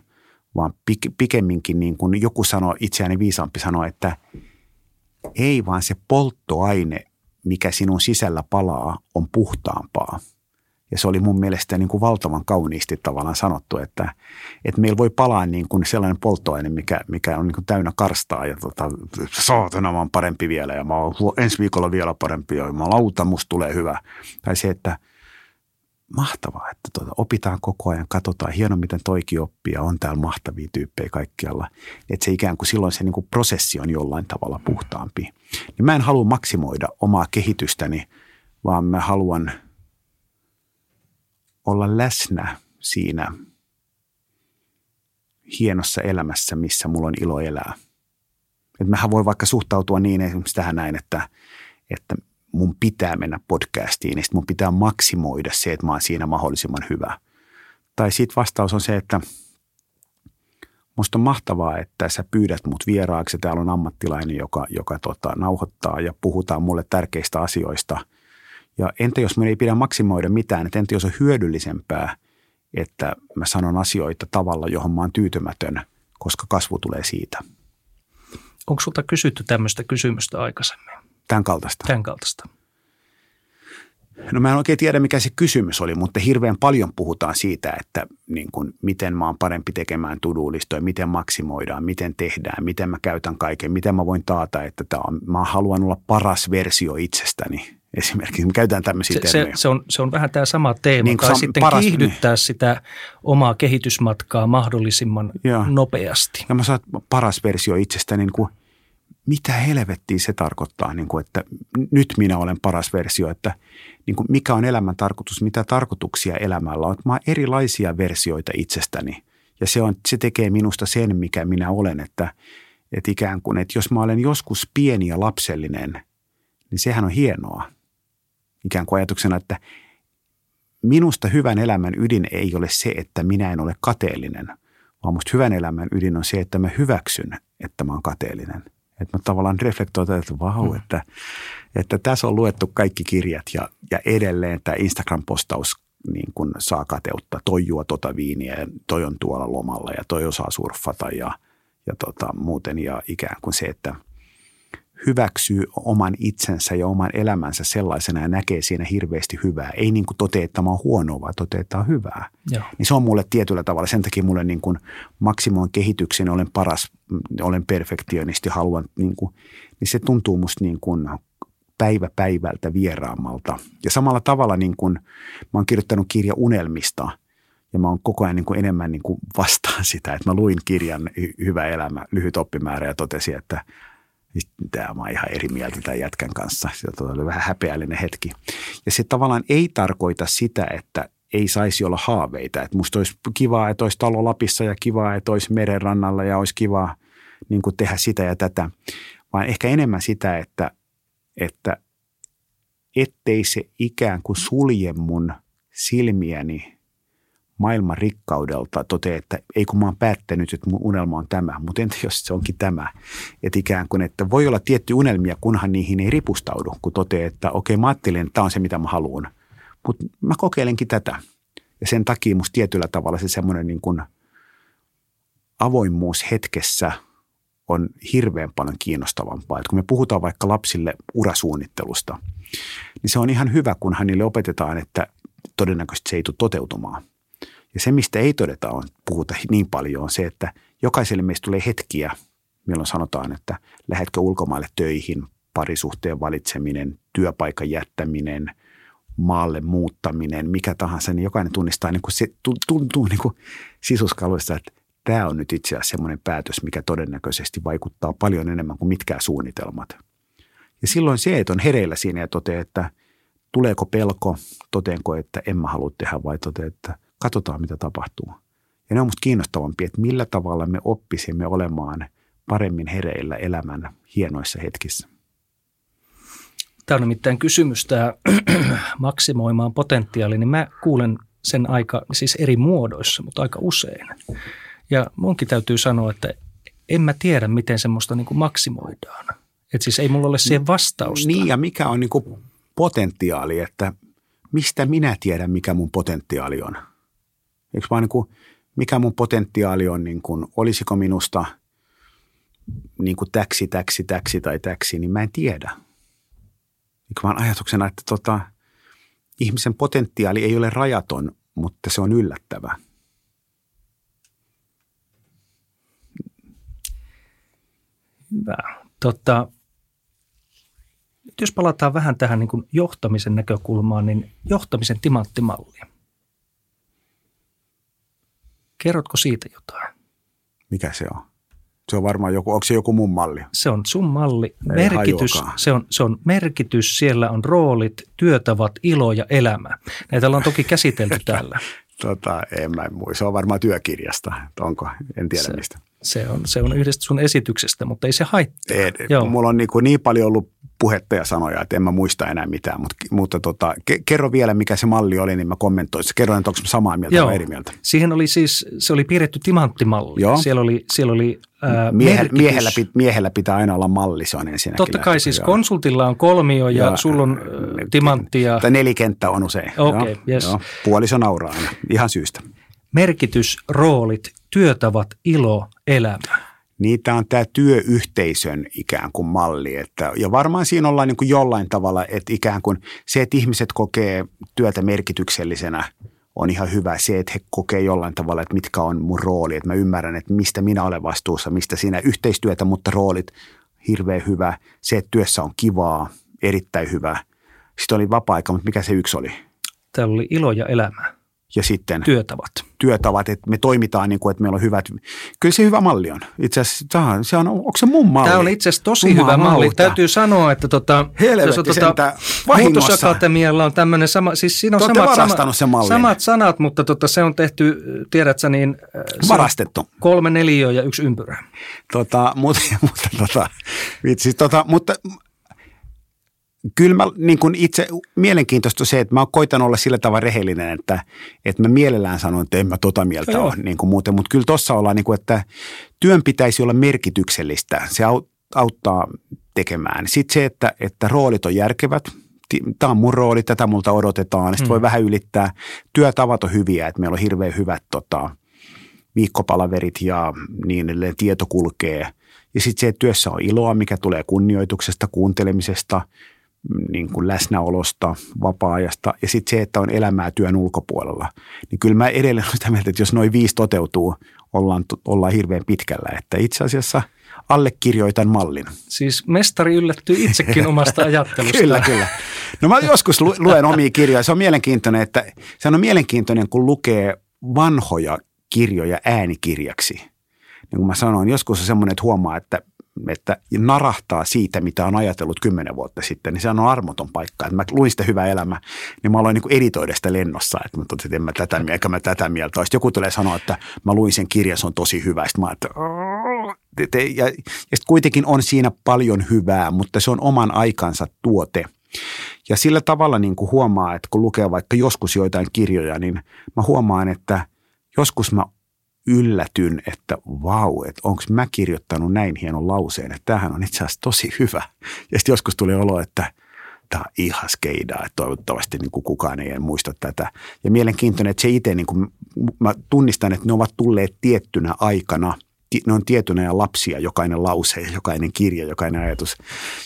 B: vaan pikemminkin niin kuin joku sanoi, itseäni viisaampi sanoi, että ei vaan se polttoaine, mikä sinun sisällä palaa, on puhtaampaa – ja se oli mun mielestä niin kuin valtavan kauniisti tavallaan sanottu, että, että meillä voi palaa niin kuin sellainen polttoaine, mikä, mikä on niin kuin täynnä karstaa ja tota, saatana mä oon parempi vielä ja mä oon ensi viikolla vielä parempi ja mä lauta, musta tulee hyvä. Tai se, että mahtavaa, että tuota, opitaan koko ajan, katsotaan, hieno miten toikin oppii ja on täällä mahtavia tyyppejä kaikkialla. Että se ikään kuin silloin se niin kuin prosessi on jollain tavalla puhtaampi. Niin mä en halua maksimoida omaa kehitystäni, vaan mä haluan – olla läsnä siinä hienossa elämässä, missä mulla on ilo elää. Et mähän voi vaikka suhtautua niin esimerkiksi tähän näin, että, että mun pitää mennä podcastiin, niin mun pitää maksimoida se, että mä oon siinä mahdollisimman hyvä. Tai sitten vastaus on se, että musta on mahtavaa, että sä pyydät mut vieraaksi. Täällä on ammattilainen, joka, joka tota, nauhoittaa ja puhutaan mulle tärkeistä asioista – ja entä jos minun ei pidä maksimoida mitään, että entä jos on hyödyllisempää, että mä sanon asioita tavalla, johon mä oon tyytymätön, koska kasvu tulee siitä.
A: Onko sulta kysytty tämmöistä kysymystä aikaisemmin?
B: Tämän kaltaista.
A: Tämän kaltaista.
B: No mä en oikein tiedä, mikä se kysymys oli, mutta hirveän paljon puhutaan siitä, että niin kuin, miten mä oon parempi tekemään tudulistoja, miten maksimoidaan, miten tehdään, miten mä käytän kaiken, miten mä voin taata, että tää on, mä haluan olla paras versio itsestäni esimerkiksi. Me käytetään tämmöisiä
A: se, se, se, on, se on vähän tämä sama teema, niin, tai sitten paras, kiihdyttää niin. sitä omaa kehitysmatkaa mahdollisimman ja. nopeasti.
B: Ja mä saat paras versio itsestäni, niin kuin, mitä helvettiä se tarkoittaa, niin kuin, että nyt minä olen paras versio, että niin kuin, mikä on elämän tarkoitus, mitä tarkoituksia elämällä on. Mä oon erilaisia versioita itsestäni ja se, on, se tekee minusta sen, mikä minä olen, että, että ikään kuin, että jos mä olen joskus pieni ja lapsellinen, niin sehän on hienoa ikään kuin ajatuksena, että minusta hyvän elämän ydin ei ole se, että minä en ole kateellinen, vaan musta hyvän elämän ydin on se, että mä hyväksyn, että mä oon kateellinen. Että mä tavallaan reflektoin, että vau, mm. että, että tässä on luettu kaikki kirjat ja, ja edelleen tämä Instagram-postaus niin kun saa kateutta. Toi juo tota viiniä ja toi on tuolla lomalla ja toi osaa surffata ja, ja tota, muuten. Ja ikään kuin se, että hyväksyy oman itsensä ja oman elämänsä sellaisena ja näkee siinä hirveästi hyvää. Ei niin kuin totea, että mä oon huonoa, vaan totea, että on hyvää. Joo. Niin se on mulle tietyllä tavalla. Sen takia mulle niin kuin maksimoin kehityksen, olen paras, olen perfektionisti, haluan, niin, kuin, niin se tuntuu musta niin kuin päivä päivältä vieraammalta. Ja samalla tavalla niin kuin, mä oon kirjoittanut kirja unelmista – ja mä oon koko ajan niin kuin enemmän niin kuin vastaan sitä, että mä luin kirjan Hyvä elämä, lyhyt oppimäärä ja totesin, että tämä mä oon ihan eri mieltä tämän jätkän kanssa. Se oli vähän häpeällinen hetki. Ja se tavallaan ei tarkoita sitä, että ei saisi olla haaveita. Että musta olisi kivaa, että olisi talo Lapissa ja kivaa, että olisi merenrannalla ja olisi kivaa niin kuin tehdä sitä ja tätä. Vaan ehkä enemmän sitä, että, että ettei se ikään kuin sulje mun silmiäni maailman rikkaudelta toteaa, että ei kun mä oon päättänyt, että mun unelma on tämä, mutta entä jos se onkin tämä? Että ikään kuin, että voi olla tietty unelmia, kunhan niihin ei ripustaudu, kun toteaa, että okei mä ajattelin, että tämä on se mitä mä haluan, mutta mä kokeilenkin tätä. Ja sen takia musta tietyllä tavalla se semmoinen niin kuin avoimuus hetkessä on hirveän paljon kiinnostavampaa. Että kun me puhutaan vaikka lapsille urasuunnittelusta, niin se on ihan hyvä, kunhan niille opetetaan, että todennäköisesti se ei tule toteutumaan – ja se, mistä ei todeta on, puhuta niin paljon, on se, että jokaiselle meistä tulee hetkiä, milloin sanotaan, että lähetkö ulkomaille töihin, parisuhteen valitseminen, työpaikan jättäminen, maalle muuttaminen, mikä tahansa, niin jokainen tunnistaa, niin kuin se tuntuu niin kuin sisuskaluissa, että tämä on nyt itse asiassa semmoinen päätös, mikä todennäköisesti vaikuttaa paljon enemmän kuin mitkään suunnitelmat. Ja silloin se, että on hereillä siinä ja toteaa, että tuleeko pelko, toteenko, että en mä halua tehdä vai toteaa, että katsotaan mitä tapahtuu. Ja ne on musta kiinnostavampia, että millä tavalla me oppisimme olemaan paremmin hereillä elämän hienoissa hetkissä.
A: Tämä on nimittäin kysymys, tämä maksimoimaan potentiaali, niin mä kuulen sen aika, siis eri muodoissa, mutta aika usein. Ja munkin täytyy sanoa, että en mä tiedä, miten semmoista niin kuin maksimoidaan. Että siis ei mulla ole siihen vastausta.
B: Niin, ja mikä on niin kuin potentiaali, että mistä minä tiedän, mikä mun potentiaali on – Eikö vaan niin kuin, mikä mun potentiaali on, niin kuin, olisiko minusta niin kuin täksi, täksi, täksi tai täksi, niin mä en tiedä. Eikö vaan ajatuksena, että tota, ihmisen potentiaali ei ole rajaton, mutta se on yllättävä.
A: Hyvä. Tota, jos palataan vähän tähän niin johtamisen näkökulmaan, niin johtamisen timanttimalli. Kerrotko siitä jotain?
B: Mikä se on? Se on varmaan joku, onko se joku mun malli?
A: Se on sun malli. merkitys, se on, se on merkitys, siellä on roolit, työtavat, ilo ja elämä. Näitä ollaan toki käsitelty täällä.
B: tota, en mä muista. Se on varmaan työkirjasta. Onko? En tiedä
A: se,
B: mistä.
A: Se on, se on yhdestä sun esityksestä, mutta ei se haittaa. Ei,
B: Joo. Mulla on niin, kuin niin paljon ollut puhetta ja sanoja, että en mä muista enää mitään, mutta, mutta tota, kerro vielä, mikä se malli oli, niin mä kommentoin. Kerro, että onko samaa mieltä Joo. vai eri mieltä.
A: Siihen oli siis, se oli piirretty timanttimalli. Joo. Siellä oli, siellä oli
B: ää, miehellä, miehellä, miehellä, pitää aina olla malli, se on ensinnäkin.
A: Totta kai siis joo. konsultilla on kolmio ja joo. sulla on äh, timantti. Ja...
B: Tai nelikenttä on usein.
A: Okei, okay, yes. Joo.
B: Puoliso nauraa aina, ihan syystä.
A: Merkitys, roolit, työtavat, ilo, elämä
B: niitä on tämä työyhteisön ikään kuin malli. Että, ja varmaan siinä ollaan niin kuin jollain tavalla, että ikään kuin se, että ihmiset kokee työtä merkityksellisenä, on ihan hyvä. Se, että he kokee jollain tavalla, että mitkä on mun rooli, että mä ymmärrän, että mistä minä olen vastuussa, mistä siinä yhteistyötä, mutta roolit hirveän hyvä. Se, että työssä on kivaa, erittäin hyvä. Sitten oli vapaa-aika, mutta mikä se yksi oli?
A: Täällä oli ilo ja elämä
B: ja sitten
A: työtavat.
B: Työtavat, että me toimitaan niin kuin, että meillä on hyvät. Kyllä se hyvä malli on. Itse asiassa, se on, onko se mun malli?
A: Tämä on itse asiassa tosi Jumala hyvä malli. malli. Täytyy sanoä, että tota,
B: Helvetti tota,
A: Muutosakatemialla on tämmöinen sama, siis siinä on samat,
B: sama,
A: se samat sanat, mutta tota, se on tehty, tiedätkö niin,
B: varastettu.
A: Kolme neliöä ja yksi ympyrä.
B: Tota, mutta, mutta, tota, vitsi, tota, mutta kyllä mä niin kuin itse mielenkiintoista se, että mä koitan olla sillä tavalla rehellinen, että, että mä mielellään sanon, että en mä tota mieltä no ole niin kuin muuten, mutta kyllä tuossa ollaan, niin kuin, että työn pitäisi olla merkityksellistä. Se auttaa tekemään. Sitten se, että, että roolit on järkevät. Tämä on mun rooli, tätä multa odotetaan. Sitten mm. voi vähän ylittää. Työtavat on hyviä, että meillä on hirveän hyvät tota, viikkopalaverit ja niin edelleen. Tieto kulkee – Ja sitten se, että työssä on iloa, mikä tulee kunnioituksesta, kuuntelemisesta, niin kuin läsnäolosta, vapaa-ajasta ja sitten se, että on elämää työn ulkopuolella. Niin kyllä mä edelleen olen sitä mieltä, että jos noin viisi toteutuu, ollaan, ollaan hirveän pitkällä. Että itse asiassa allekirjoitan mallin.
A: Siis mestari yllättyy itsekin omasta ajattelusta.
B: kyllä, kyllä. No mä joskus luen omia kirjoja. Se on mielenkiintoinen, että se on mielenkiintoinen, kun lukee vanhoja kirjoja äänikirjaksi. Niin kuin mä sanoin, joskus on semmoinen, että huomaa, että että narahtaa siitä, mitä on ajatellut kymmenen vuotta sitten, niin se on armoton paikka. Että mä luin sitä hyvää elämää, niin mä aloin niin editoida sitä lennossa, että mä totesin, että en mä tätä mieltä, mä tätä mieltä. Sitten joku tulee sanoa, että mä luin sen kirjan, se on tosi hyvä. Sitten mä että ja, ja sitten kuitenkin on siinä paljon hyvää, mutta se on oman aikansa tuote. Ja sillä tavalla niin kuin huomaa, että kun lukee vaikka joskus joitain kirjoja, niin mä huomaan, että joskus mä yllätyn, että vau, että onko mä kirjoittanut näin hienon lauseen, että tämähän on itse asiassa tosi hyvä. Ja sitten joskus tuli olo, että tämä on ihan skeidaa, että toivottavasti niin kuin kukaan ei muista tätä. Ja mielenkiintoinen, että se itse, niin kuin, mä tunnistan, että ne ovat tulleet tiettynä aikana, ne on tietynä ja lapsia, jokainen lause, jokainen kirja, jokainen ajatus.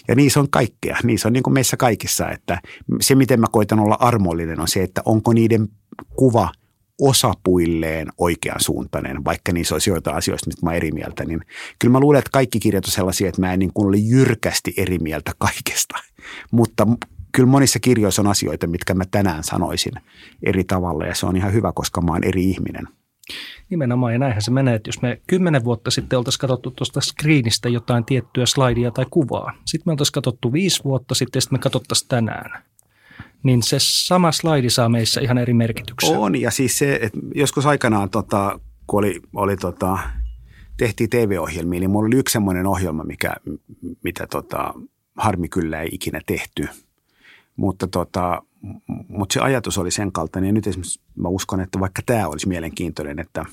B: Ja niissä on kaikkea. Niissä on niin kuin meissä kaikissa, että se miten mä koitan olla armollinen on se, että onko niiden kuva – osapuilleen oikean suuntainen, vaikka niissä olisi joitain asioista, mistä mä eri mieltä, niin kyllä mä luulen, että kaikki kirjat on sellaisia, että mä en niin kuin ole jyrkästi eri mieltä kaikesta. Mutta kyllä monissa kirjoissa on asioita, mitkä mä tänään sanoisin eri tavalla ja se on ihan hyvä, koska mä oon eri ihminen.
A: Nimenomaan, ja näinhän se menee, että jos me kymmenen vuotta sitten oltaisiin katsottu tuosta screenistä jotain tiettyä slaidia tai kuvaa, sitten me oltaisiin katsottu viisi vuotta sitten ja sitten me katsottaisiin tänään niin se sama slaidi saa meissä ihan eri merkityksen.
B: On, ja siis se, että joskus aikanaan, tota, kun oli, oli tota, tehtiin TV-ohjelmia, niin mulla oli yksi semmoinen ohjelma, mikä, mitä tota, harmi kyllä ei ikinä tehty. Mutta, tota, mutta se ajatus oli sen kaltainen, ja nyt esimerkiksi mä uskon, että vaikka tämä olisi mielenkiintoinen, että,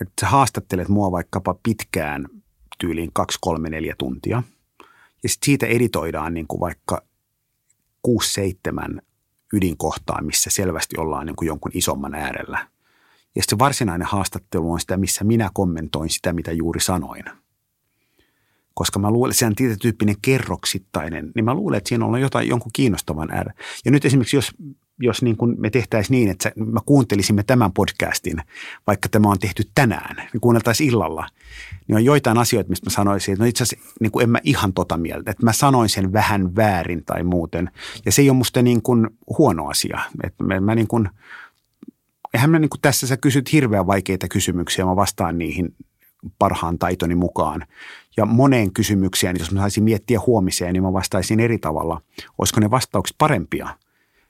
B: että sä haastattelet mua vaikkapa pitkään tyyliin 2, 3, 4 tuntia, ja sitten siitä editoidaan niin kuin vaikka – 6-7 ydinkohtaa, missä selvästi ollaan niin kuin jonkun isomman äärellä. Ja se varsinainen haastattelu on sitä, missä minä kommentoin sitä, mitä juuri sanoin. Koska mä luulen, että se on tietyn tyyppinen kerroksittainen, niin mä luulen, että siinä on jotain jonkun kiinnostavan äärellä. Ja nyt esimerkiksi, jos jos niin kuin me tehtäisiin niin, että me kuuntelisimme tämän podcastin, vaikka tämä on tehty tänään, niin kuunneltaisiin illalla, niin on joitain asioita, mistä mä sanoisin, että no itse asiassa niin kuin en mä ihan tota mieltä, että mä sanoin sen vähän väärin tai muuten. Ja se ei ole musta niin kuin huono asia. Että mä, mä niin kuin, eihän mä niin kuin tässä sä kysyt hirveän vaikeita kysymyksiä, mä vastaan niihin parhaan taitoni mukaan. Ja moneen kysymykseen, jos mä saisin miettiä huomiseen, niin mä vastaisin eri tavalla. Olisiko ne vastaukset parempia?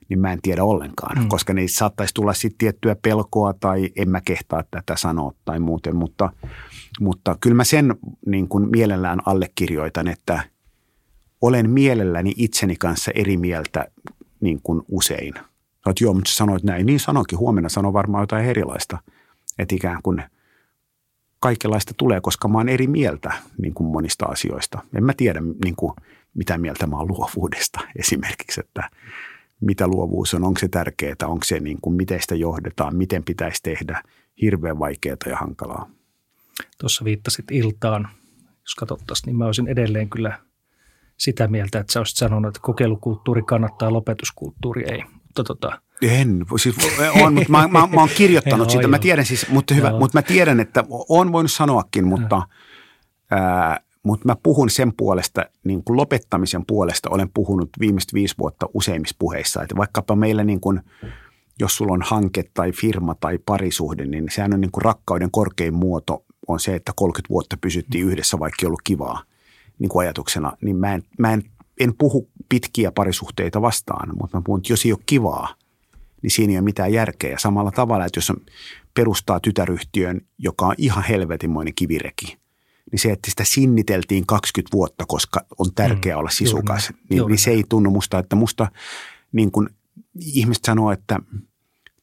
B: Niin mä en tiedä ollenkaan, mm. koska niissä saattaisi tulla sitten tiettyä pelkoa tai en mä kehtaa tätä sanoa tai muuten, mutta, mutta kyllä mä sen niin kuin mielellään allekirjoitan, että olen mielelläni itseni kanssa eri mieltä niin kuin usein. Olet joo, mutta sanoit näin, niin sanoikin, huomenna sano varmaan jotain erilaista, että ikään kuin kaikenlaista tulee, koska mä oon eri mieltä niin kuin monista asioista. En mä tiedä, niin kuin, mitä mieltä mä oon luovuudesta esimerkiksi, että – mitä luovuus on, onko se tärkeää, onko se niin kuin, miten sitä johdetaan, miten pitäisi tehdä, hirveän vaikeaa ja hankalaa.
A: Tuossa viittasit iltaan, jos katsottaisiin, niin mä olisin edelleen kyllä sitä mieltä, että sä olisit sanonut, että kokeilukulttuuri kannattaa, lopetuskulttuuri ei. Mutta tota,
B: en, siis on, mutta mä, mä, mä oon kirjoittanut sitä, mä tiedän siis, mutta hyvä, mutta mä tiedän, että on voinut sanoakin, mutta ää, mutta mä puhun sen puolesta, niin kuin lopettamisen puolesta olen puhunut viimeiset viisi vuotta useimmissa puheissa. Että vaikkapa meillä niin kuin, jos sulla on hanke tai firma tai parisuhde, niin sehän on niin kuin rakkauden korkein muoto on se, että 30 vuotta pysyttiin yhdessä, vaikka ei ollut kivaa niin kuin ajatuksena. Niin mä en, mä en, en puhu pitkiä parisuhteita vastaan, mutta mä puhun, että jos ei ole kivaa, niin siinä ei ole mitään järkeä. Ja samalla tavalla, että jos on perustaa tytäryhtiön, joka on ihan helvetinmoinen kivireki – niin se, että sitä sinniteltiin 20 vuotta, koska on tärkeää mm, olla sisukas, juuri, niin, juuri. niin se ei tunnu musta, että musta niin kuin ihmiset sanoo, että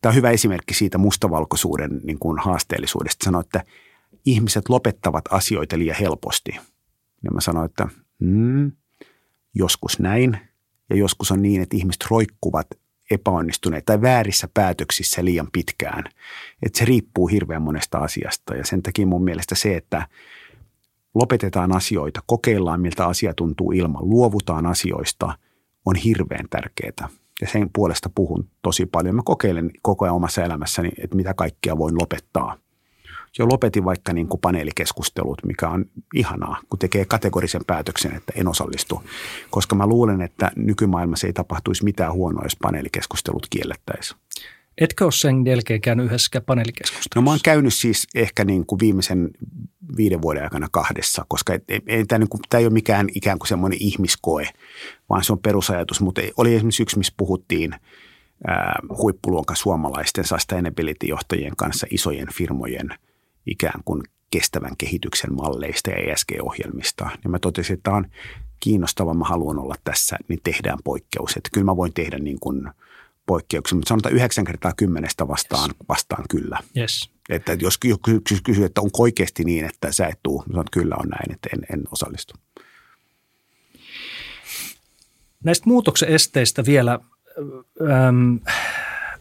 B: tämä on hyvä esimerkki siitä mustavalkoisuuden niin kuin haasteellisuudesta. Sanoo, että ihmiset lopettavat asioita liian helposti. Ja mä sanoin, että mm, joskus näin ja joskus on niin, että ihmiset roikkuvat epäonnistuneet tai väärissä päätöksissä liian pitkään. Että se riippuu hirveän monesta asiasta ja sen takia mun mielestä se, että – lopetetaan asioita, kokeillaan miltä asia tuntuu ilman, luovutaan asioista, on hirveän tärkeää. Ja sen puolesta puhun tosi paljon. Mä kokeilen koko ajan omassa elämässäni, että mitä kaikkea voin lopettaa. Jo lopetin vaikka niin kuin paneelikeskustelut, mikä on ihanaa, kun tekee kategorisen päätöksen, että en osallistu. Koska mä luulen, että nykymaailmassa ei tapahtuisi mitään huonoa, jos paneelikeskustelut kiellettäisiin.
A: Etkö ole sen jälkeen käynyt yhdessä paneelikeskustelussa?
B: No mä oon käynyt siis ehkä niin kuin viimeisen viiden vuoden aikana kahdessa, koska ei, tämä, niin ei ole mikään ikään kuin semmoinen ihmiskoe, vaan se on perusajatus. Mutta oli esimerkiksi yksi, missä puhuttiin ää, huippuluokan suomalaisten sustainability-johtajien kanssa isojen firmojen ikään kuin kestävän kehityksen malleista ja ESG-ohjelmista. Ja mä totesin, että tämä on kiinnostava, mä haluan olla tässä, niin tehdään poikkeus. Että kyllä mä voin tehdä niin kuin – poikkeuksia, mutta sanotaan 9 kertaa kymmenestä vastaan, yes. vastaan kyllä.
A: Yes.
B: Että jos kysyy, että onko oikeasti niin, että sä et tuu, sanon, että kyllä on näin, että en, en osallistu.
A: Näistä muutoksen esteistä vielä äm,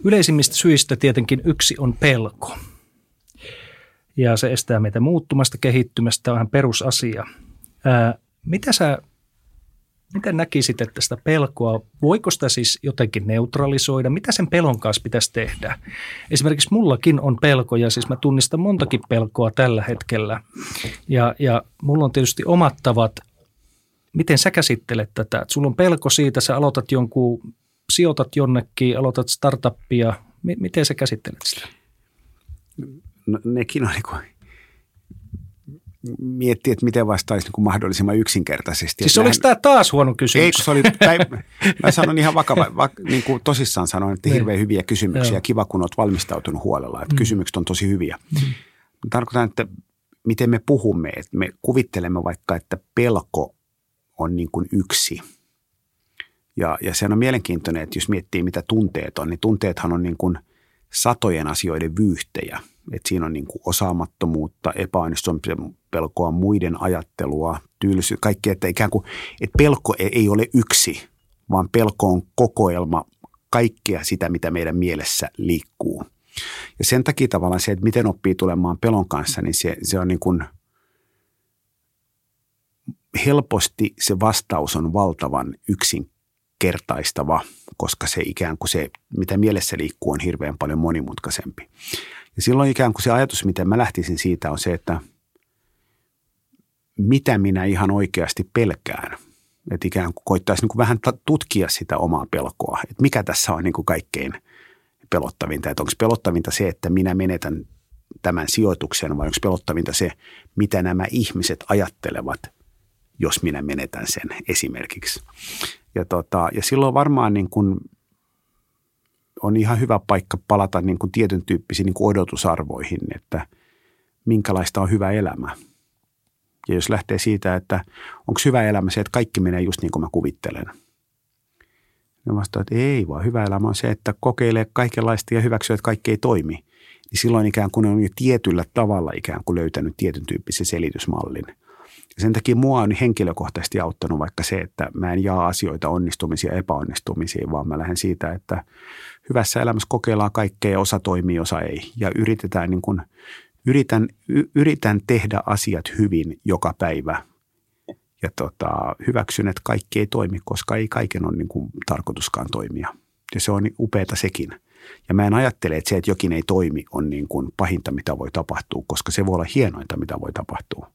A: yleisimmistä syistä tietenkin yksi on pelko. Ja se estää meitä muuttumasta, kehittymästä, on ihan perusasia. Ää, mitä sä Miten näkisit, että sitä pelkoa, voiko sitä siis jotenkin neutralisoida? Mitä sen pelon kanssa pitäisi tehdä? Esimerkiksi mullakin on pelkoja, siis mä tunnistan montakin pelkoa tällä hetkellä. Ja, ja mulla on tietysti omat tavat, miten sä käsittelet tätä. Että sulla on pelko siitä, sä aloitat jonkun, sijoitat jonnekin, aloitat startuppia. M- miten sä käsittelet sitä?
B: No, nekin on niin miettiä, että miten vastaisi niin kuin mahdollisimman yksinkertaisesti.
A: Siis oliko tämä taas huono kysymys?
B: Ei, se oli, tai, mä sanon ihan vakava, va, niin kuin tosissaan sanon, että niin. hirveän hyviä kysymyksiä. Joo. Kiva, kun olet valmistautunut huolella, että mm. kysymykset on tosi hyviä. Mm. Tarkoitan, että miten me puhumme, että me kuvittelemme vaikka, että pelko on niin kuin yksi. Ja, ja se on mielenkiintoinen, että jos miettii, mitä tunteet on, niin tunteethan on niin kuin satojen asioiden vyyhtejä – että siinä on niin kuin osaamattomuutta, epäonnistumisen pelkoa, muiden ajattelua, tylsy, kaikki, että ikään kuin, että pelko ei ole yksi, vaan pelko on kokoelma kaikkea sitä, mitä meidän mielessä liikkuu. Ja sen takia tavallaan se, että miten oppii tulemaan pelon kanssa, niin se, se on niin kuin helposti se vastaus on valtavan yksinkertaistava, koska se ikään kuin se, mitä mielessä liikkuu, on hirveän paljon monimutkaisempi. Ja silloin ikään kuin se ajatus, miten mä lähtisin siitä, on se, että mitä minä ihan oikeasti pelkään. Että ikään kuin koittaisi niin kuin vähän tutkia sitä omaa pelkoa, että mikä tässä on niin kuin kaikkein pelottavinta. Että onko pelottavinta se, että minä menetän tämän sijoituksen vai onko pelottavinta se, mitä nämä ihmiset ajattelevat, jos minä menetän sen esimerkiksi. Ja, tota, ja silloin varmaan niin kuin on ihan hyvä paikka palata niin kuin tietyn tyyppisiin niin kuin odotusarvoihin, että minkälaista on hyvä elämä. Ja jos lähtee siitä, että onko hyvä elämä se, että kaikki menee just niin kuin mä kuvittelen. Ja vastaan, että ei vaan hyvä elämä on se, että kokeilee kaikenlaista ja hyväksyy, että kaikki ei toimi. Niin silloin ikään kuin on jo tietyllä tavalla ikään kuin löytänyt tietyn tyyppisen selitysmallin – ja sen takia mua on henkilökohtaisesti auttanut vaikka se, että mä en jaa asioita onnistumisia ja epäonnistumisiin, vaan mä lähden siitä, että hyvässä elämässä kokeillaan kaikkea, osa toimii, osa ei. Ja yritetään niin kuin, yritän, yritän tehdä asiat hyvin joka päivä ja tota, hyväksyn, että kaikki ei toimi, koska ei kaiken ole niin kuin tarkoituskaan toimia. Ja se on upeata sekin. Ja mä en ajattele, että se, että jokin ei toimi, on niin kuin pahinta, mitä voi tapahtua, koska se voi olla hienointa, mitä voi tapahtua.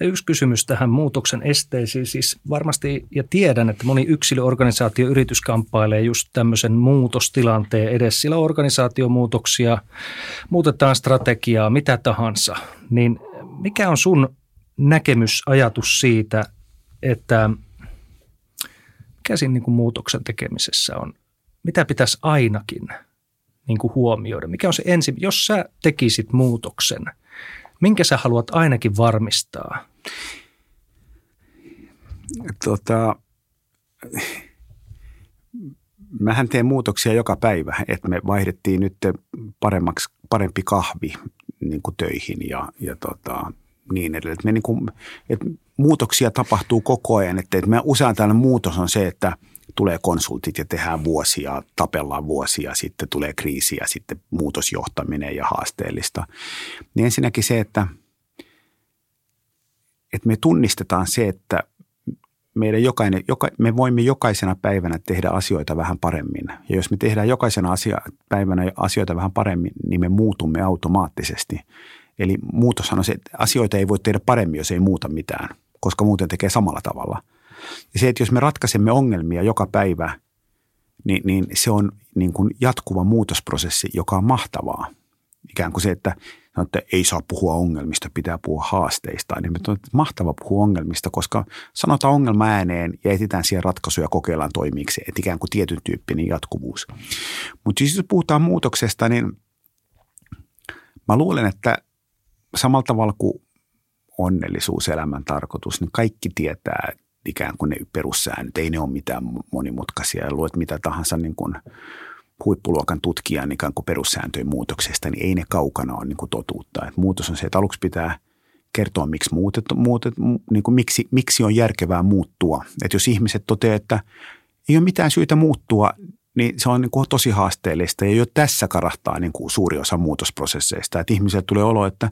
A: Yksi kysymys tähän muutoksen esteisiin. Siis varmasti, ja tiedän, että moni yksilöorganisaatio yritys kamppailee just tämmöisen muutostilanteen edessä. Sillä organisaatiomuutoksia, muutetaan strategiaa, mitä tahansa. Niin mikä on sun näkemys, ajatus siitä, että mikä siinä niin kuin muutoksen tekemisessä on? Mitä pitäisi ainakin niin kuin huomioida? Mikä on se ensin, jos sä tekisit muutoksen – Minkä sä haluat ainakin varmistaa?
B: Tota, mähän teen muutoksia joka päivä, että me vaihdettiin nyt paremmaksi, parempi kahvi niin kuin töihin ja, ja tota, niin edelleen. Että me niin kuin, että muutoksia tapahtuu koko ajan. Että, että me usein tällainen muutos on se, että tulee konsultit ja tehdään vuosia, tapellaan vuosia, sitten tulee kriisi ja sitten muutosjohtaminen ja haasteellista. Niin ensinnäkin se, että, että me tunnistetaan se, että meidän jokainen, joka, me voimme jokaisena päivänä tehdä asioita vähän paremmin. Ja jos me tehdään jokaisena asia, päivänä asioita vähän paremmin, niin me muutumme automaattisesti. Eli muutoshan on se, että asioita ei voi tehdä paremmin, jos ei muuta mitään, koska muuten tekee samalla tavalla. Ja se, että jos me ratkaisemme ongelmia joka päivä, niin, niin se on niin kuin jatkuva muutosprosessi, joka on mahtavaa. Ikään kuin se, että että ei saa puhua ongelmista, pitää puhua haasteista. Niin on mahtava puhua ongelmista, koska sanotaan ongelma ääneen ja etsitään siihen ratkaisuja, kokeillaan toimiiksi, että ikään kuin tietyn tyyppinen jatkuvuus. Mutta siis jos puhutaan muutoksesta, niin mä luulen, että samalla tavalla kuin onnellisuus, elämän tarkoitus, niin kaikki tietää ikään kuin ne perussäännöt. Ei ne ole mitään monimutkaisia ja luet mitä tahansa niin kuin huippuluokan tutkijan ikään kuin perussääntöjen muutoksesta, niin ei ne kaukana ole niin kuin totuutta. Et muutos on se, että aluksi pitää kertoa, miksi, muutet, muutet, niin kuin miksi, miksi on järkevää muuttua. Et jos ihmiset toteavat, että ei ole mitään syytä muuttua, niin se on niin kuin tosi haasteellista. Ja jo tässä karahtaa niin kuin suuri osa muutosprosesseista. Että ihmisille tulee olo, että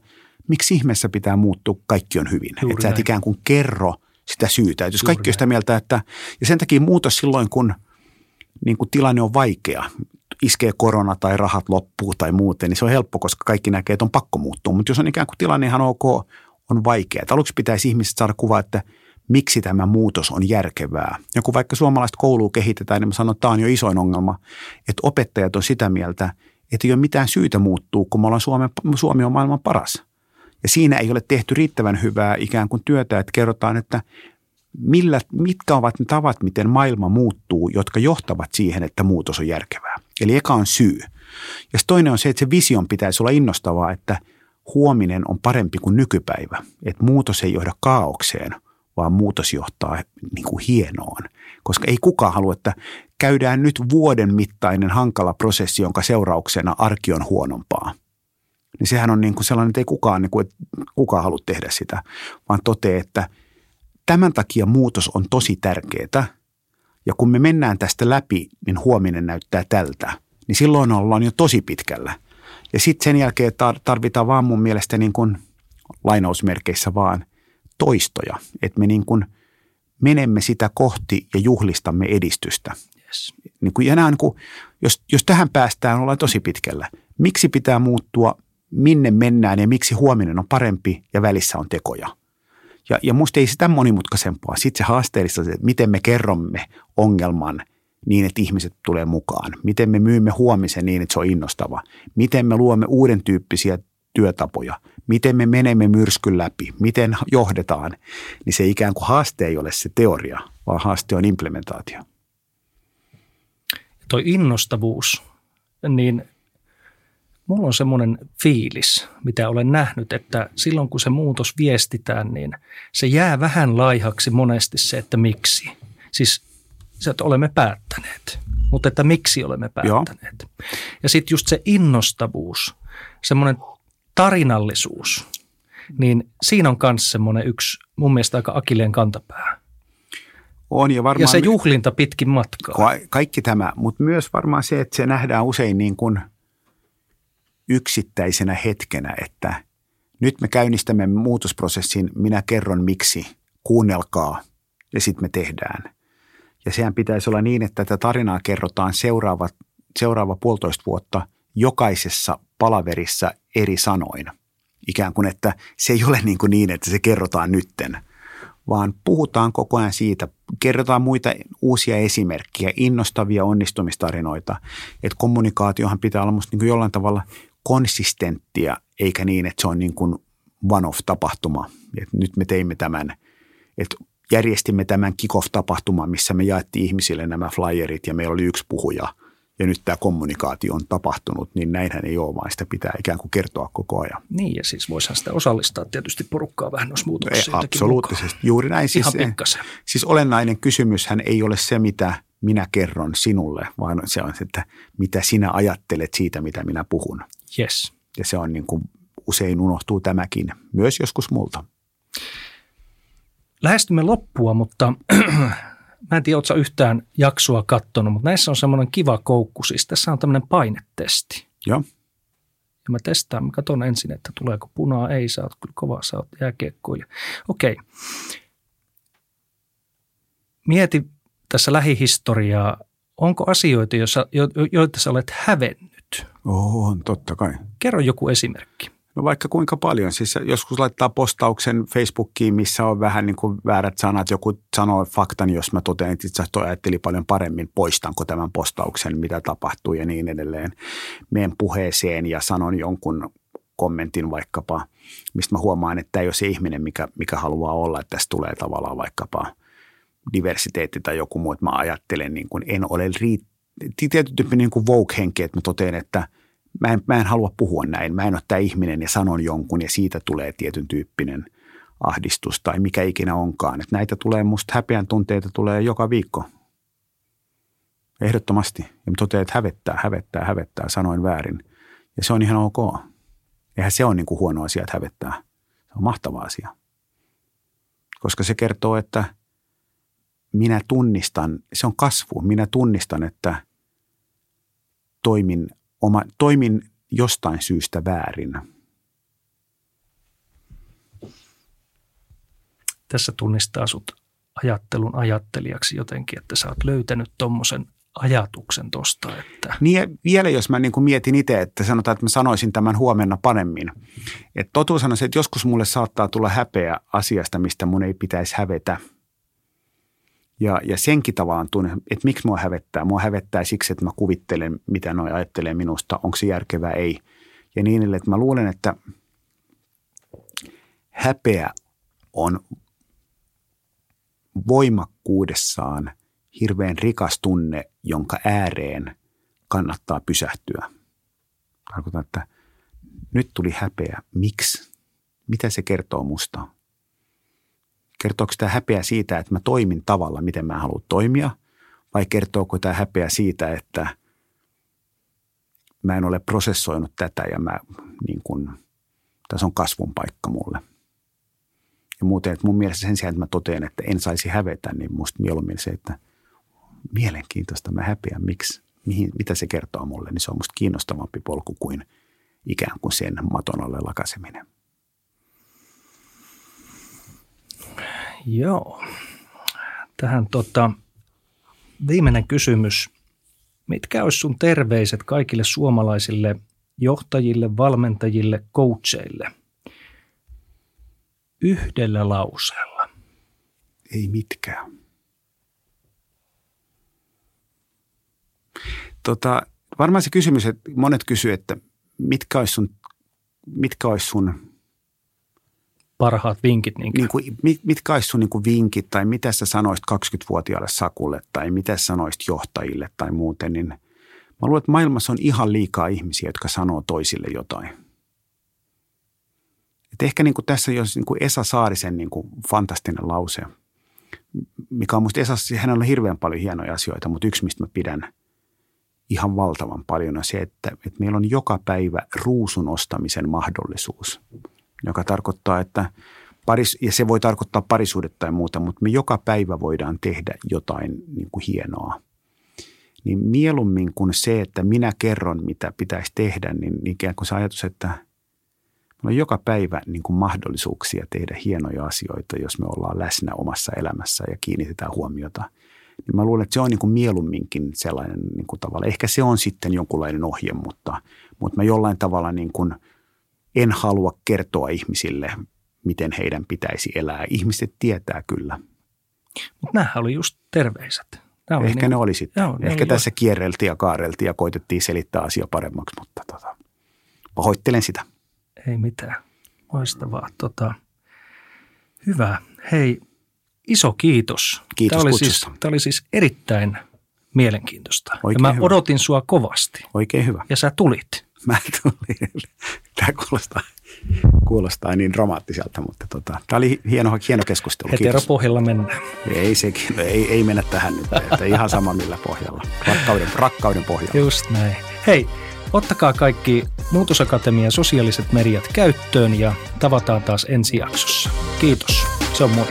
B: miksi ihmeessä pitää muuttua, kaikki on hyvin. Että sä et ikään kuin kerro sitä syytä. Jos kaikki on sitä mieltä, että ja sen takia muutos silloin, kun niin kuin tilanne on vaikea, iskee korona tai rahat loppuu tai muuten, niin se on helppo, koska kaikki näkee, että on pakko muuttua. Mutta jos on ikään kuin tilanne ihan ok, on vaikea. Että aluksi pitäisi ihmiset saada kuva, että miksi tämä muutos on järkevää. Ja kun vaikka suomalaista koulua kehitetään, niin mä sanon, että tämä on jo isoin ongelma, että opettajat on sitä mieltä, että ei ole mitään syytä muuttua, kun me ollaan Suomi, Suomi on maailman paras. Ja siinä ei ole tehty riittävän hyvää ikään kuin työtä, että kerrotaan, että millä, mitkä ovat ne tavat, miten maailma muuttuu, jotka johtavat siihen, että muutos on järkevää. Eli eka on syy. Ja toinen on se, että se vision pitäisi olla innostavaa, että huominen on parempi kuin nykypäivä. Että muutos ei johda kaaukseen, vaan muutos johtaa niin kuin hienoon. Koska ei kukaan halua, että käydään nyt vuoden mittainen hankala prosessi, jonka seurauksena arki on huonompaa. Niin sehän on niin kuin sellainen, että ei kukaan, niin kuin, että kukaan halua tehdä sitä, vaan toteaa, että – Tämän takia muutos on tosi tärkeää. Ja kun me mennään tästä läpi, niin huominen näyttää tältä. Niin silloin ollaan jo tosi pitkällä. Ja sitten sen jälkeen tarvitaan vaan mun mielestä niin kuin lainausmerkeissä vaan toistoja. Että me niin kuin menemme sitä kohti ja juhlistamme edistystä. Yes. Niin kuin, ja nämä niin kuin, jos, jos tähän päästään, ollaan tosi pitkällä. Miksi pitää muuttua, minne mennään ja miksi huominen on parempi ja välissä on tekoja – ja, ja musta ei sitä monimutkaisempaa. Sitten se haasteellista, että miten me kerromme ongelman niin, että ihmiset tulee mukaan. Miten me myymme huomisen niin, että se on innostava. Miten me luomme uuden tyyppisiä työtapoja. Miten me menemme myrskyn läpi. Miten johdetaan. Niin se ikään kuin haaste ei ole se teoria, vaan haaste on implementaatio.
A: Tuo innostavuus, niin mulla on semmoinen fiilis, mitä olen nähnyt, että silloin kun se muutos viestitään, niin se jää vähän laihaksi monesti se, että miksi. Siis se, että olemme päättäneet, mutta että miksi olemme päättäneet. Joo. Ja sitten just se innostavuus, semmoinen tarinallisuus, niin siinä on myös semmoinen yksi mun mielestä aika akileen kantapää.
B: On ja, varmaan,
A: ja se juhlinta pitkin matkaa.
B: Kaikki tämä, mutta myös varmaan se, että se nähdään usein niin kuin – yksittäisenä hetkenä, että nyt me käynnistämme muutosprosessin, minä kerron miksi, kuunnelkaa ja sitten me tehdään. Ja sehän pitäisi olla niin, että tätä tarinaa kerrotaan seuraava, seuraava puolitoista vuotta jokaisessa palaverissa eri sanoin. Ikään kuin, että se ei ole niin, kuin niin että se kerrotaan nytten, vaan puhutaan koko ajan siitä, kerrotaan muita uusia esimerkkejä, innostavia onnistumistarinoita. Että kommunikaatiohan pitää olla musta niin kuin jollain tavalla konsistenttia, eikä niin, että se on niin kuin one-off-tapahtuma. Et nyt me teimme tämän, että järjestimme tämän kick-off-tapahtuman, missä me jaettiin ihmisille nämä flyerit ja meillä oli yksi puhuja ja nyt tämä kommunikaatio on tapahtunut, niin näinhän ei ole, vaan sitä pitää ikään kuin kertoa koko ajan.
A: Niin, ja siis voisihan sitä osallistaa tietysti porukkaa vähän noissa muutoksissa.
B: Absoluuttisesti, juuri näin.
A: Siis, Ihan pikkasen.
B: Siis olennainen kysymyshän ei ole se, mitä minä kerron sinulle, vaan se on se, että mitä sinä ajattelet siitä, mitä minä puhun.
A: Yes.
B: Ja se on niin kuin, usein unohtuu tämäkin, myös joskus multa.
A: Lähestymme loppua, mutta mä en tiedä, ootko yhtään jaksoa kattonut, mutta näissä on semmoinen kiva koukku. Siis tässä on tämmöinen painetesti.
B: Joo.
A: Ja mä testaan, mä katson ensin, että tuleeko punaa. Ei, sä oot kyllä kova, sä oot jääkiekkoilija. Okei. Mieti tässä lähihistoriaa, onko asioita, joissa, jo, joita sä olet hävennyt?
B: On, totta kai.
A: Kerro joku esimerkki.
B: No vaikka kuinka paljon. Siis joskus laittaa postauksen Facebookiin, missä on vähän niin kuin väärät sanat. Joku sanoo faktan, jos mä totean, että itse asiassa ajatteli paljon paremmin, poistanko tämän postauksen, mitä tapahtuu ja niin edelleen. Meen puheeseen ja sanon jonkun kommentin vaikkapa, mistä mä huomaan, että tämä ei ole se ihminen, mikä, mikä haluaa olla, että tässä tulee tavallaan vaikkapa diversiteetti tai joku muu, että mä ajattelen niin kuin en ole riittävä tietyn tyyppinen niin Vogue-henki, että mä totean, että – mä en, mä en halua puhua näin, mä en ole tämä ihminen ja sanon jonkun ja siitä tulee tietyn tyyppinen ahdistus tai mikä ikinä onkaan. Että näitä tulee musta häpeän tunteita tulee joka viikko. Ehdottomasti. Ja mä totean, että hävettää, hävettää, hävettää, sanoin väärin. Ja se on ihan ok. Eihän se ole niin kuin huono asia, että hävettää. Se on mahtava asia. Koska se kertoo, että minä tunnistan, se on kasvu. Minä tunnistan, että toimin oma, toimin jostain syystä väärin.
A: Tässä tunnistaa sut ajattelun ajattelijaksi jotenkin, että sä oot löytänyt tuommoisen ajatuksen tuosta. Että...
B: Niin vielä jos mä niin kuin mietin itse, että sanotaan, että mä sanoisin tämän huomenna paremmin. Että totuus on se, että joskus mulle saattaa tulla häpeä asiasta, mistä mun ei pitäisi hävetä – ja, ja senkin tavallaan tunne, että miksi mua hävettää. Mua hävettää siksi, että mä kuvittelen, mitä noi ajattelee minusta, onko se järkevää, ei. Ja niin edelleen, että mä luulen, että häpeä on voimakkuudessaan hirveän rikas tunne, jonka ääreen kannattaa pysähtyä. Tarkoitan, että nyt tuli häpeä. Miksi? Mitä se kertoo musta? Kertooko tämä häpeä siitä, että mä toimin tavalla, miten mä haluan toimia, vai kertooko tämä häpeä siitä, että mä en ole prosessoinut tätä ja mä, niin kun, tässä on kasvun paikka mulle. Ja muuten, että mun mielestä sen sijaan, että mä totean, että en saisi hävetä, niin musta mieluummin se, että mielenkiintoista mä häpeän, miksi, mihin, mitä se kertoo mulle, niin se on musta kiinnostavampi polku kuin ikään kuin sen maton alle lakaseminen.
A: Joo. Tähän tota, viimeinen kysymys. Mitkä olisi sun terveiset kaikille suomalaisille johtajille, valmentajille, coacheille? Yhdellä lauseella.
B: Ei mitkään. Tota, varmaan se kysymys, että monet kysyvät, että mitkä olisi sun, mitkä olisi sun
A: parhaat vinkit? Niin
B: niin kuin, mitkä olisi sun niin kuin vinkit tai mitä sä sanoisit 20-vuotiaalle Sakulle tai mitä sanoisit johtajille tai muuten, niin mä luulen, että maailmassa on ihan liikaa ihmisiä, jotka sanoo toisille jotain. Et ehkä niin kuin tässä jos niin kuin Esa Saarisen niin kuin fantastinen lause, mikä on musta Esa, hänellä on hirveän paljon hienoja asioita, mutta yksi, mistä mä pidän ihan valtavan paljon on se, että, että meillä on joka päivä ruusun ostamisen mahdollisuus – joka tarkoittaa, että paris, ja se voi tarkoittaa parisuudetta tai muuta, mutta me joka päivä voidaan tehdä jotain niin kuin hienoa. Niin mieluummin kuin se, että minä kerron, mitä pitäisi tehdä, niin ikään kuin se ajatus, että meillä on joka päivä niin kuin mahdollisuuksia tehdä hienoja asioita, jos me ollaan läsnä omassa elämässä ja kiinnitetään huomiota. Niin mä luulen, että se on niin kuin mieluumminkin sellainen niin kuin tavalla. Ehkä se on sitten jonkunlainen ohje, mutta, mutta mä jollain tavalla niin kuin – en halua kertoa ihmisille, miten heidän pitäisi elää. Ihmiset tietää kyllä.
A: Mutta nämä oli just terveiset.
B: oli Ehkä niin, ne oli sitten. Joo, Ehkä oli tässä just... kierreltiin ja kaareltiin ja koitettiin selittää asia paremmaksi, mutta tota, pahoittelen sitä.
A: Ei mitään. Loistavaa. Tota, hyvä. Hei, iso kiitos.
B: Kiitos
A: tämä
B: oli, siis,
A: tämä oli siis erittäin mielenkiintoista. Oikein ja mä hyvä. odotin sua kovasti.
B: Oikein hyvä.
A: Ja sä tulit.
B: Mä tulin. Tämä kuulostaa, kuulostaa niin dramaattiselta, mutta tota, tämä oli hieno, hieno keskustelu.
A: Heteropohjalla mennään.
B: Ei, sekin, ei, ei mennä tähän nyt, että ihan sama millä pohjalla. Rakkauden, rakkauden pohjalla.
A: Just näin. Hei, ottakaa kaikki Muutosakatemian sosiaaliset mediat käyttöön ja tavataan taas ensi jaksossa. Kiitos. Se on moi.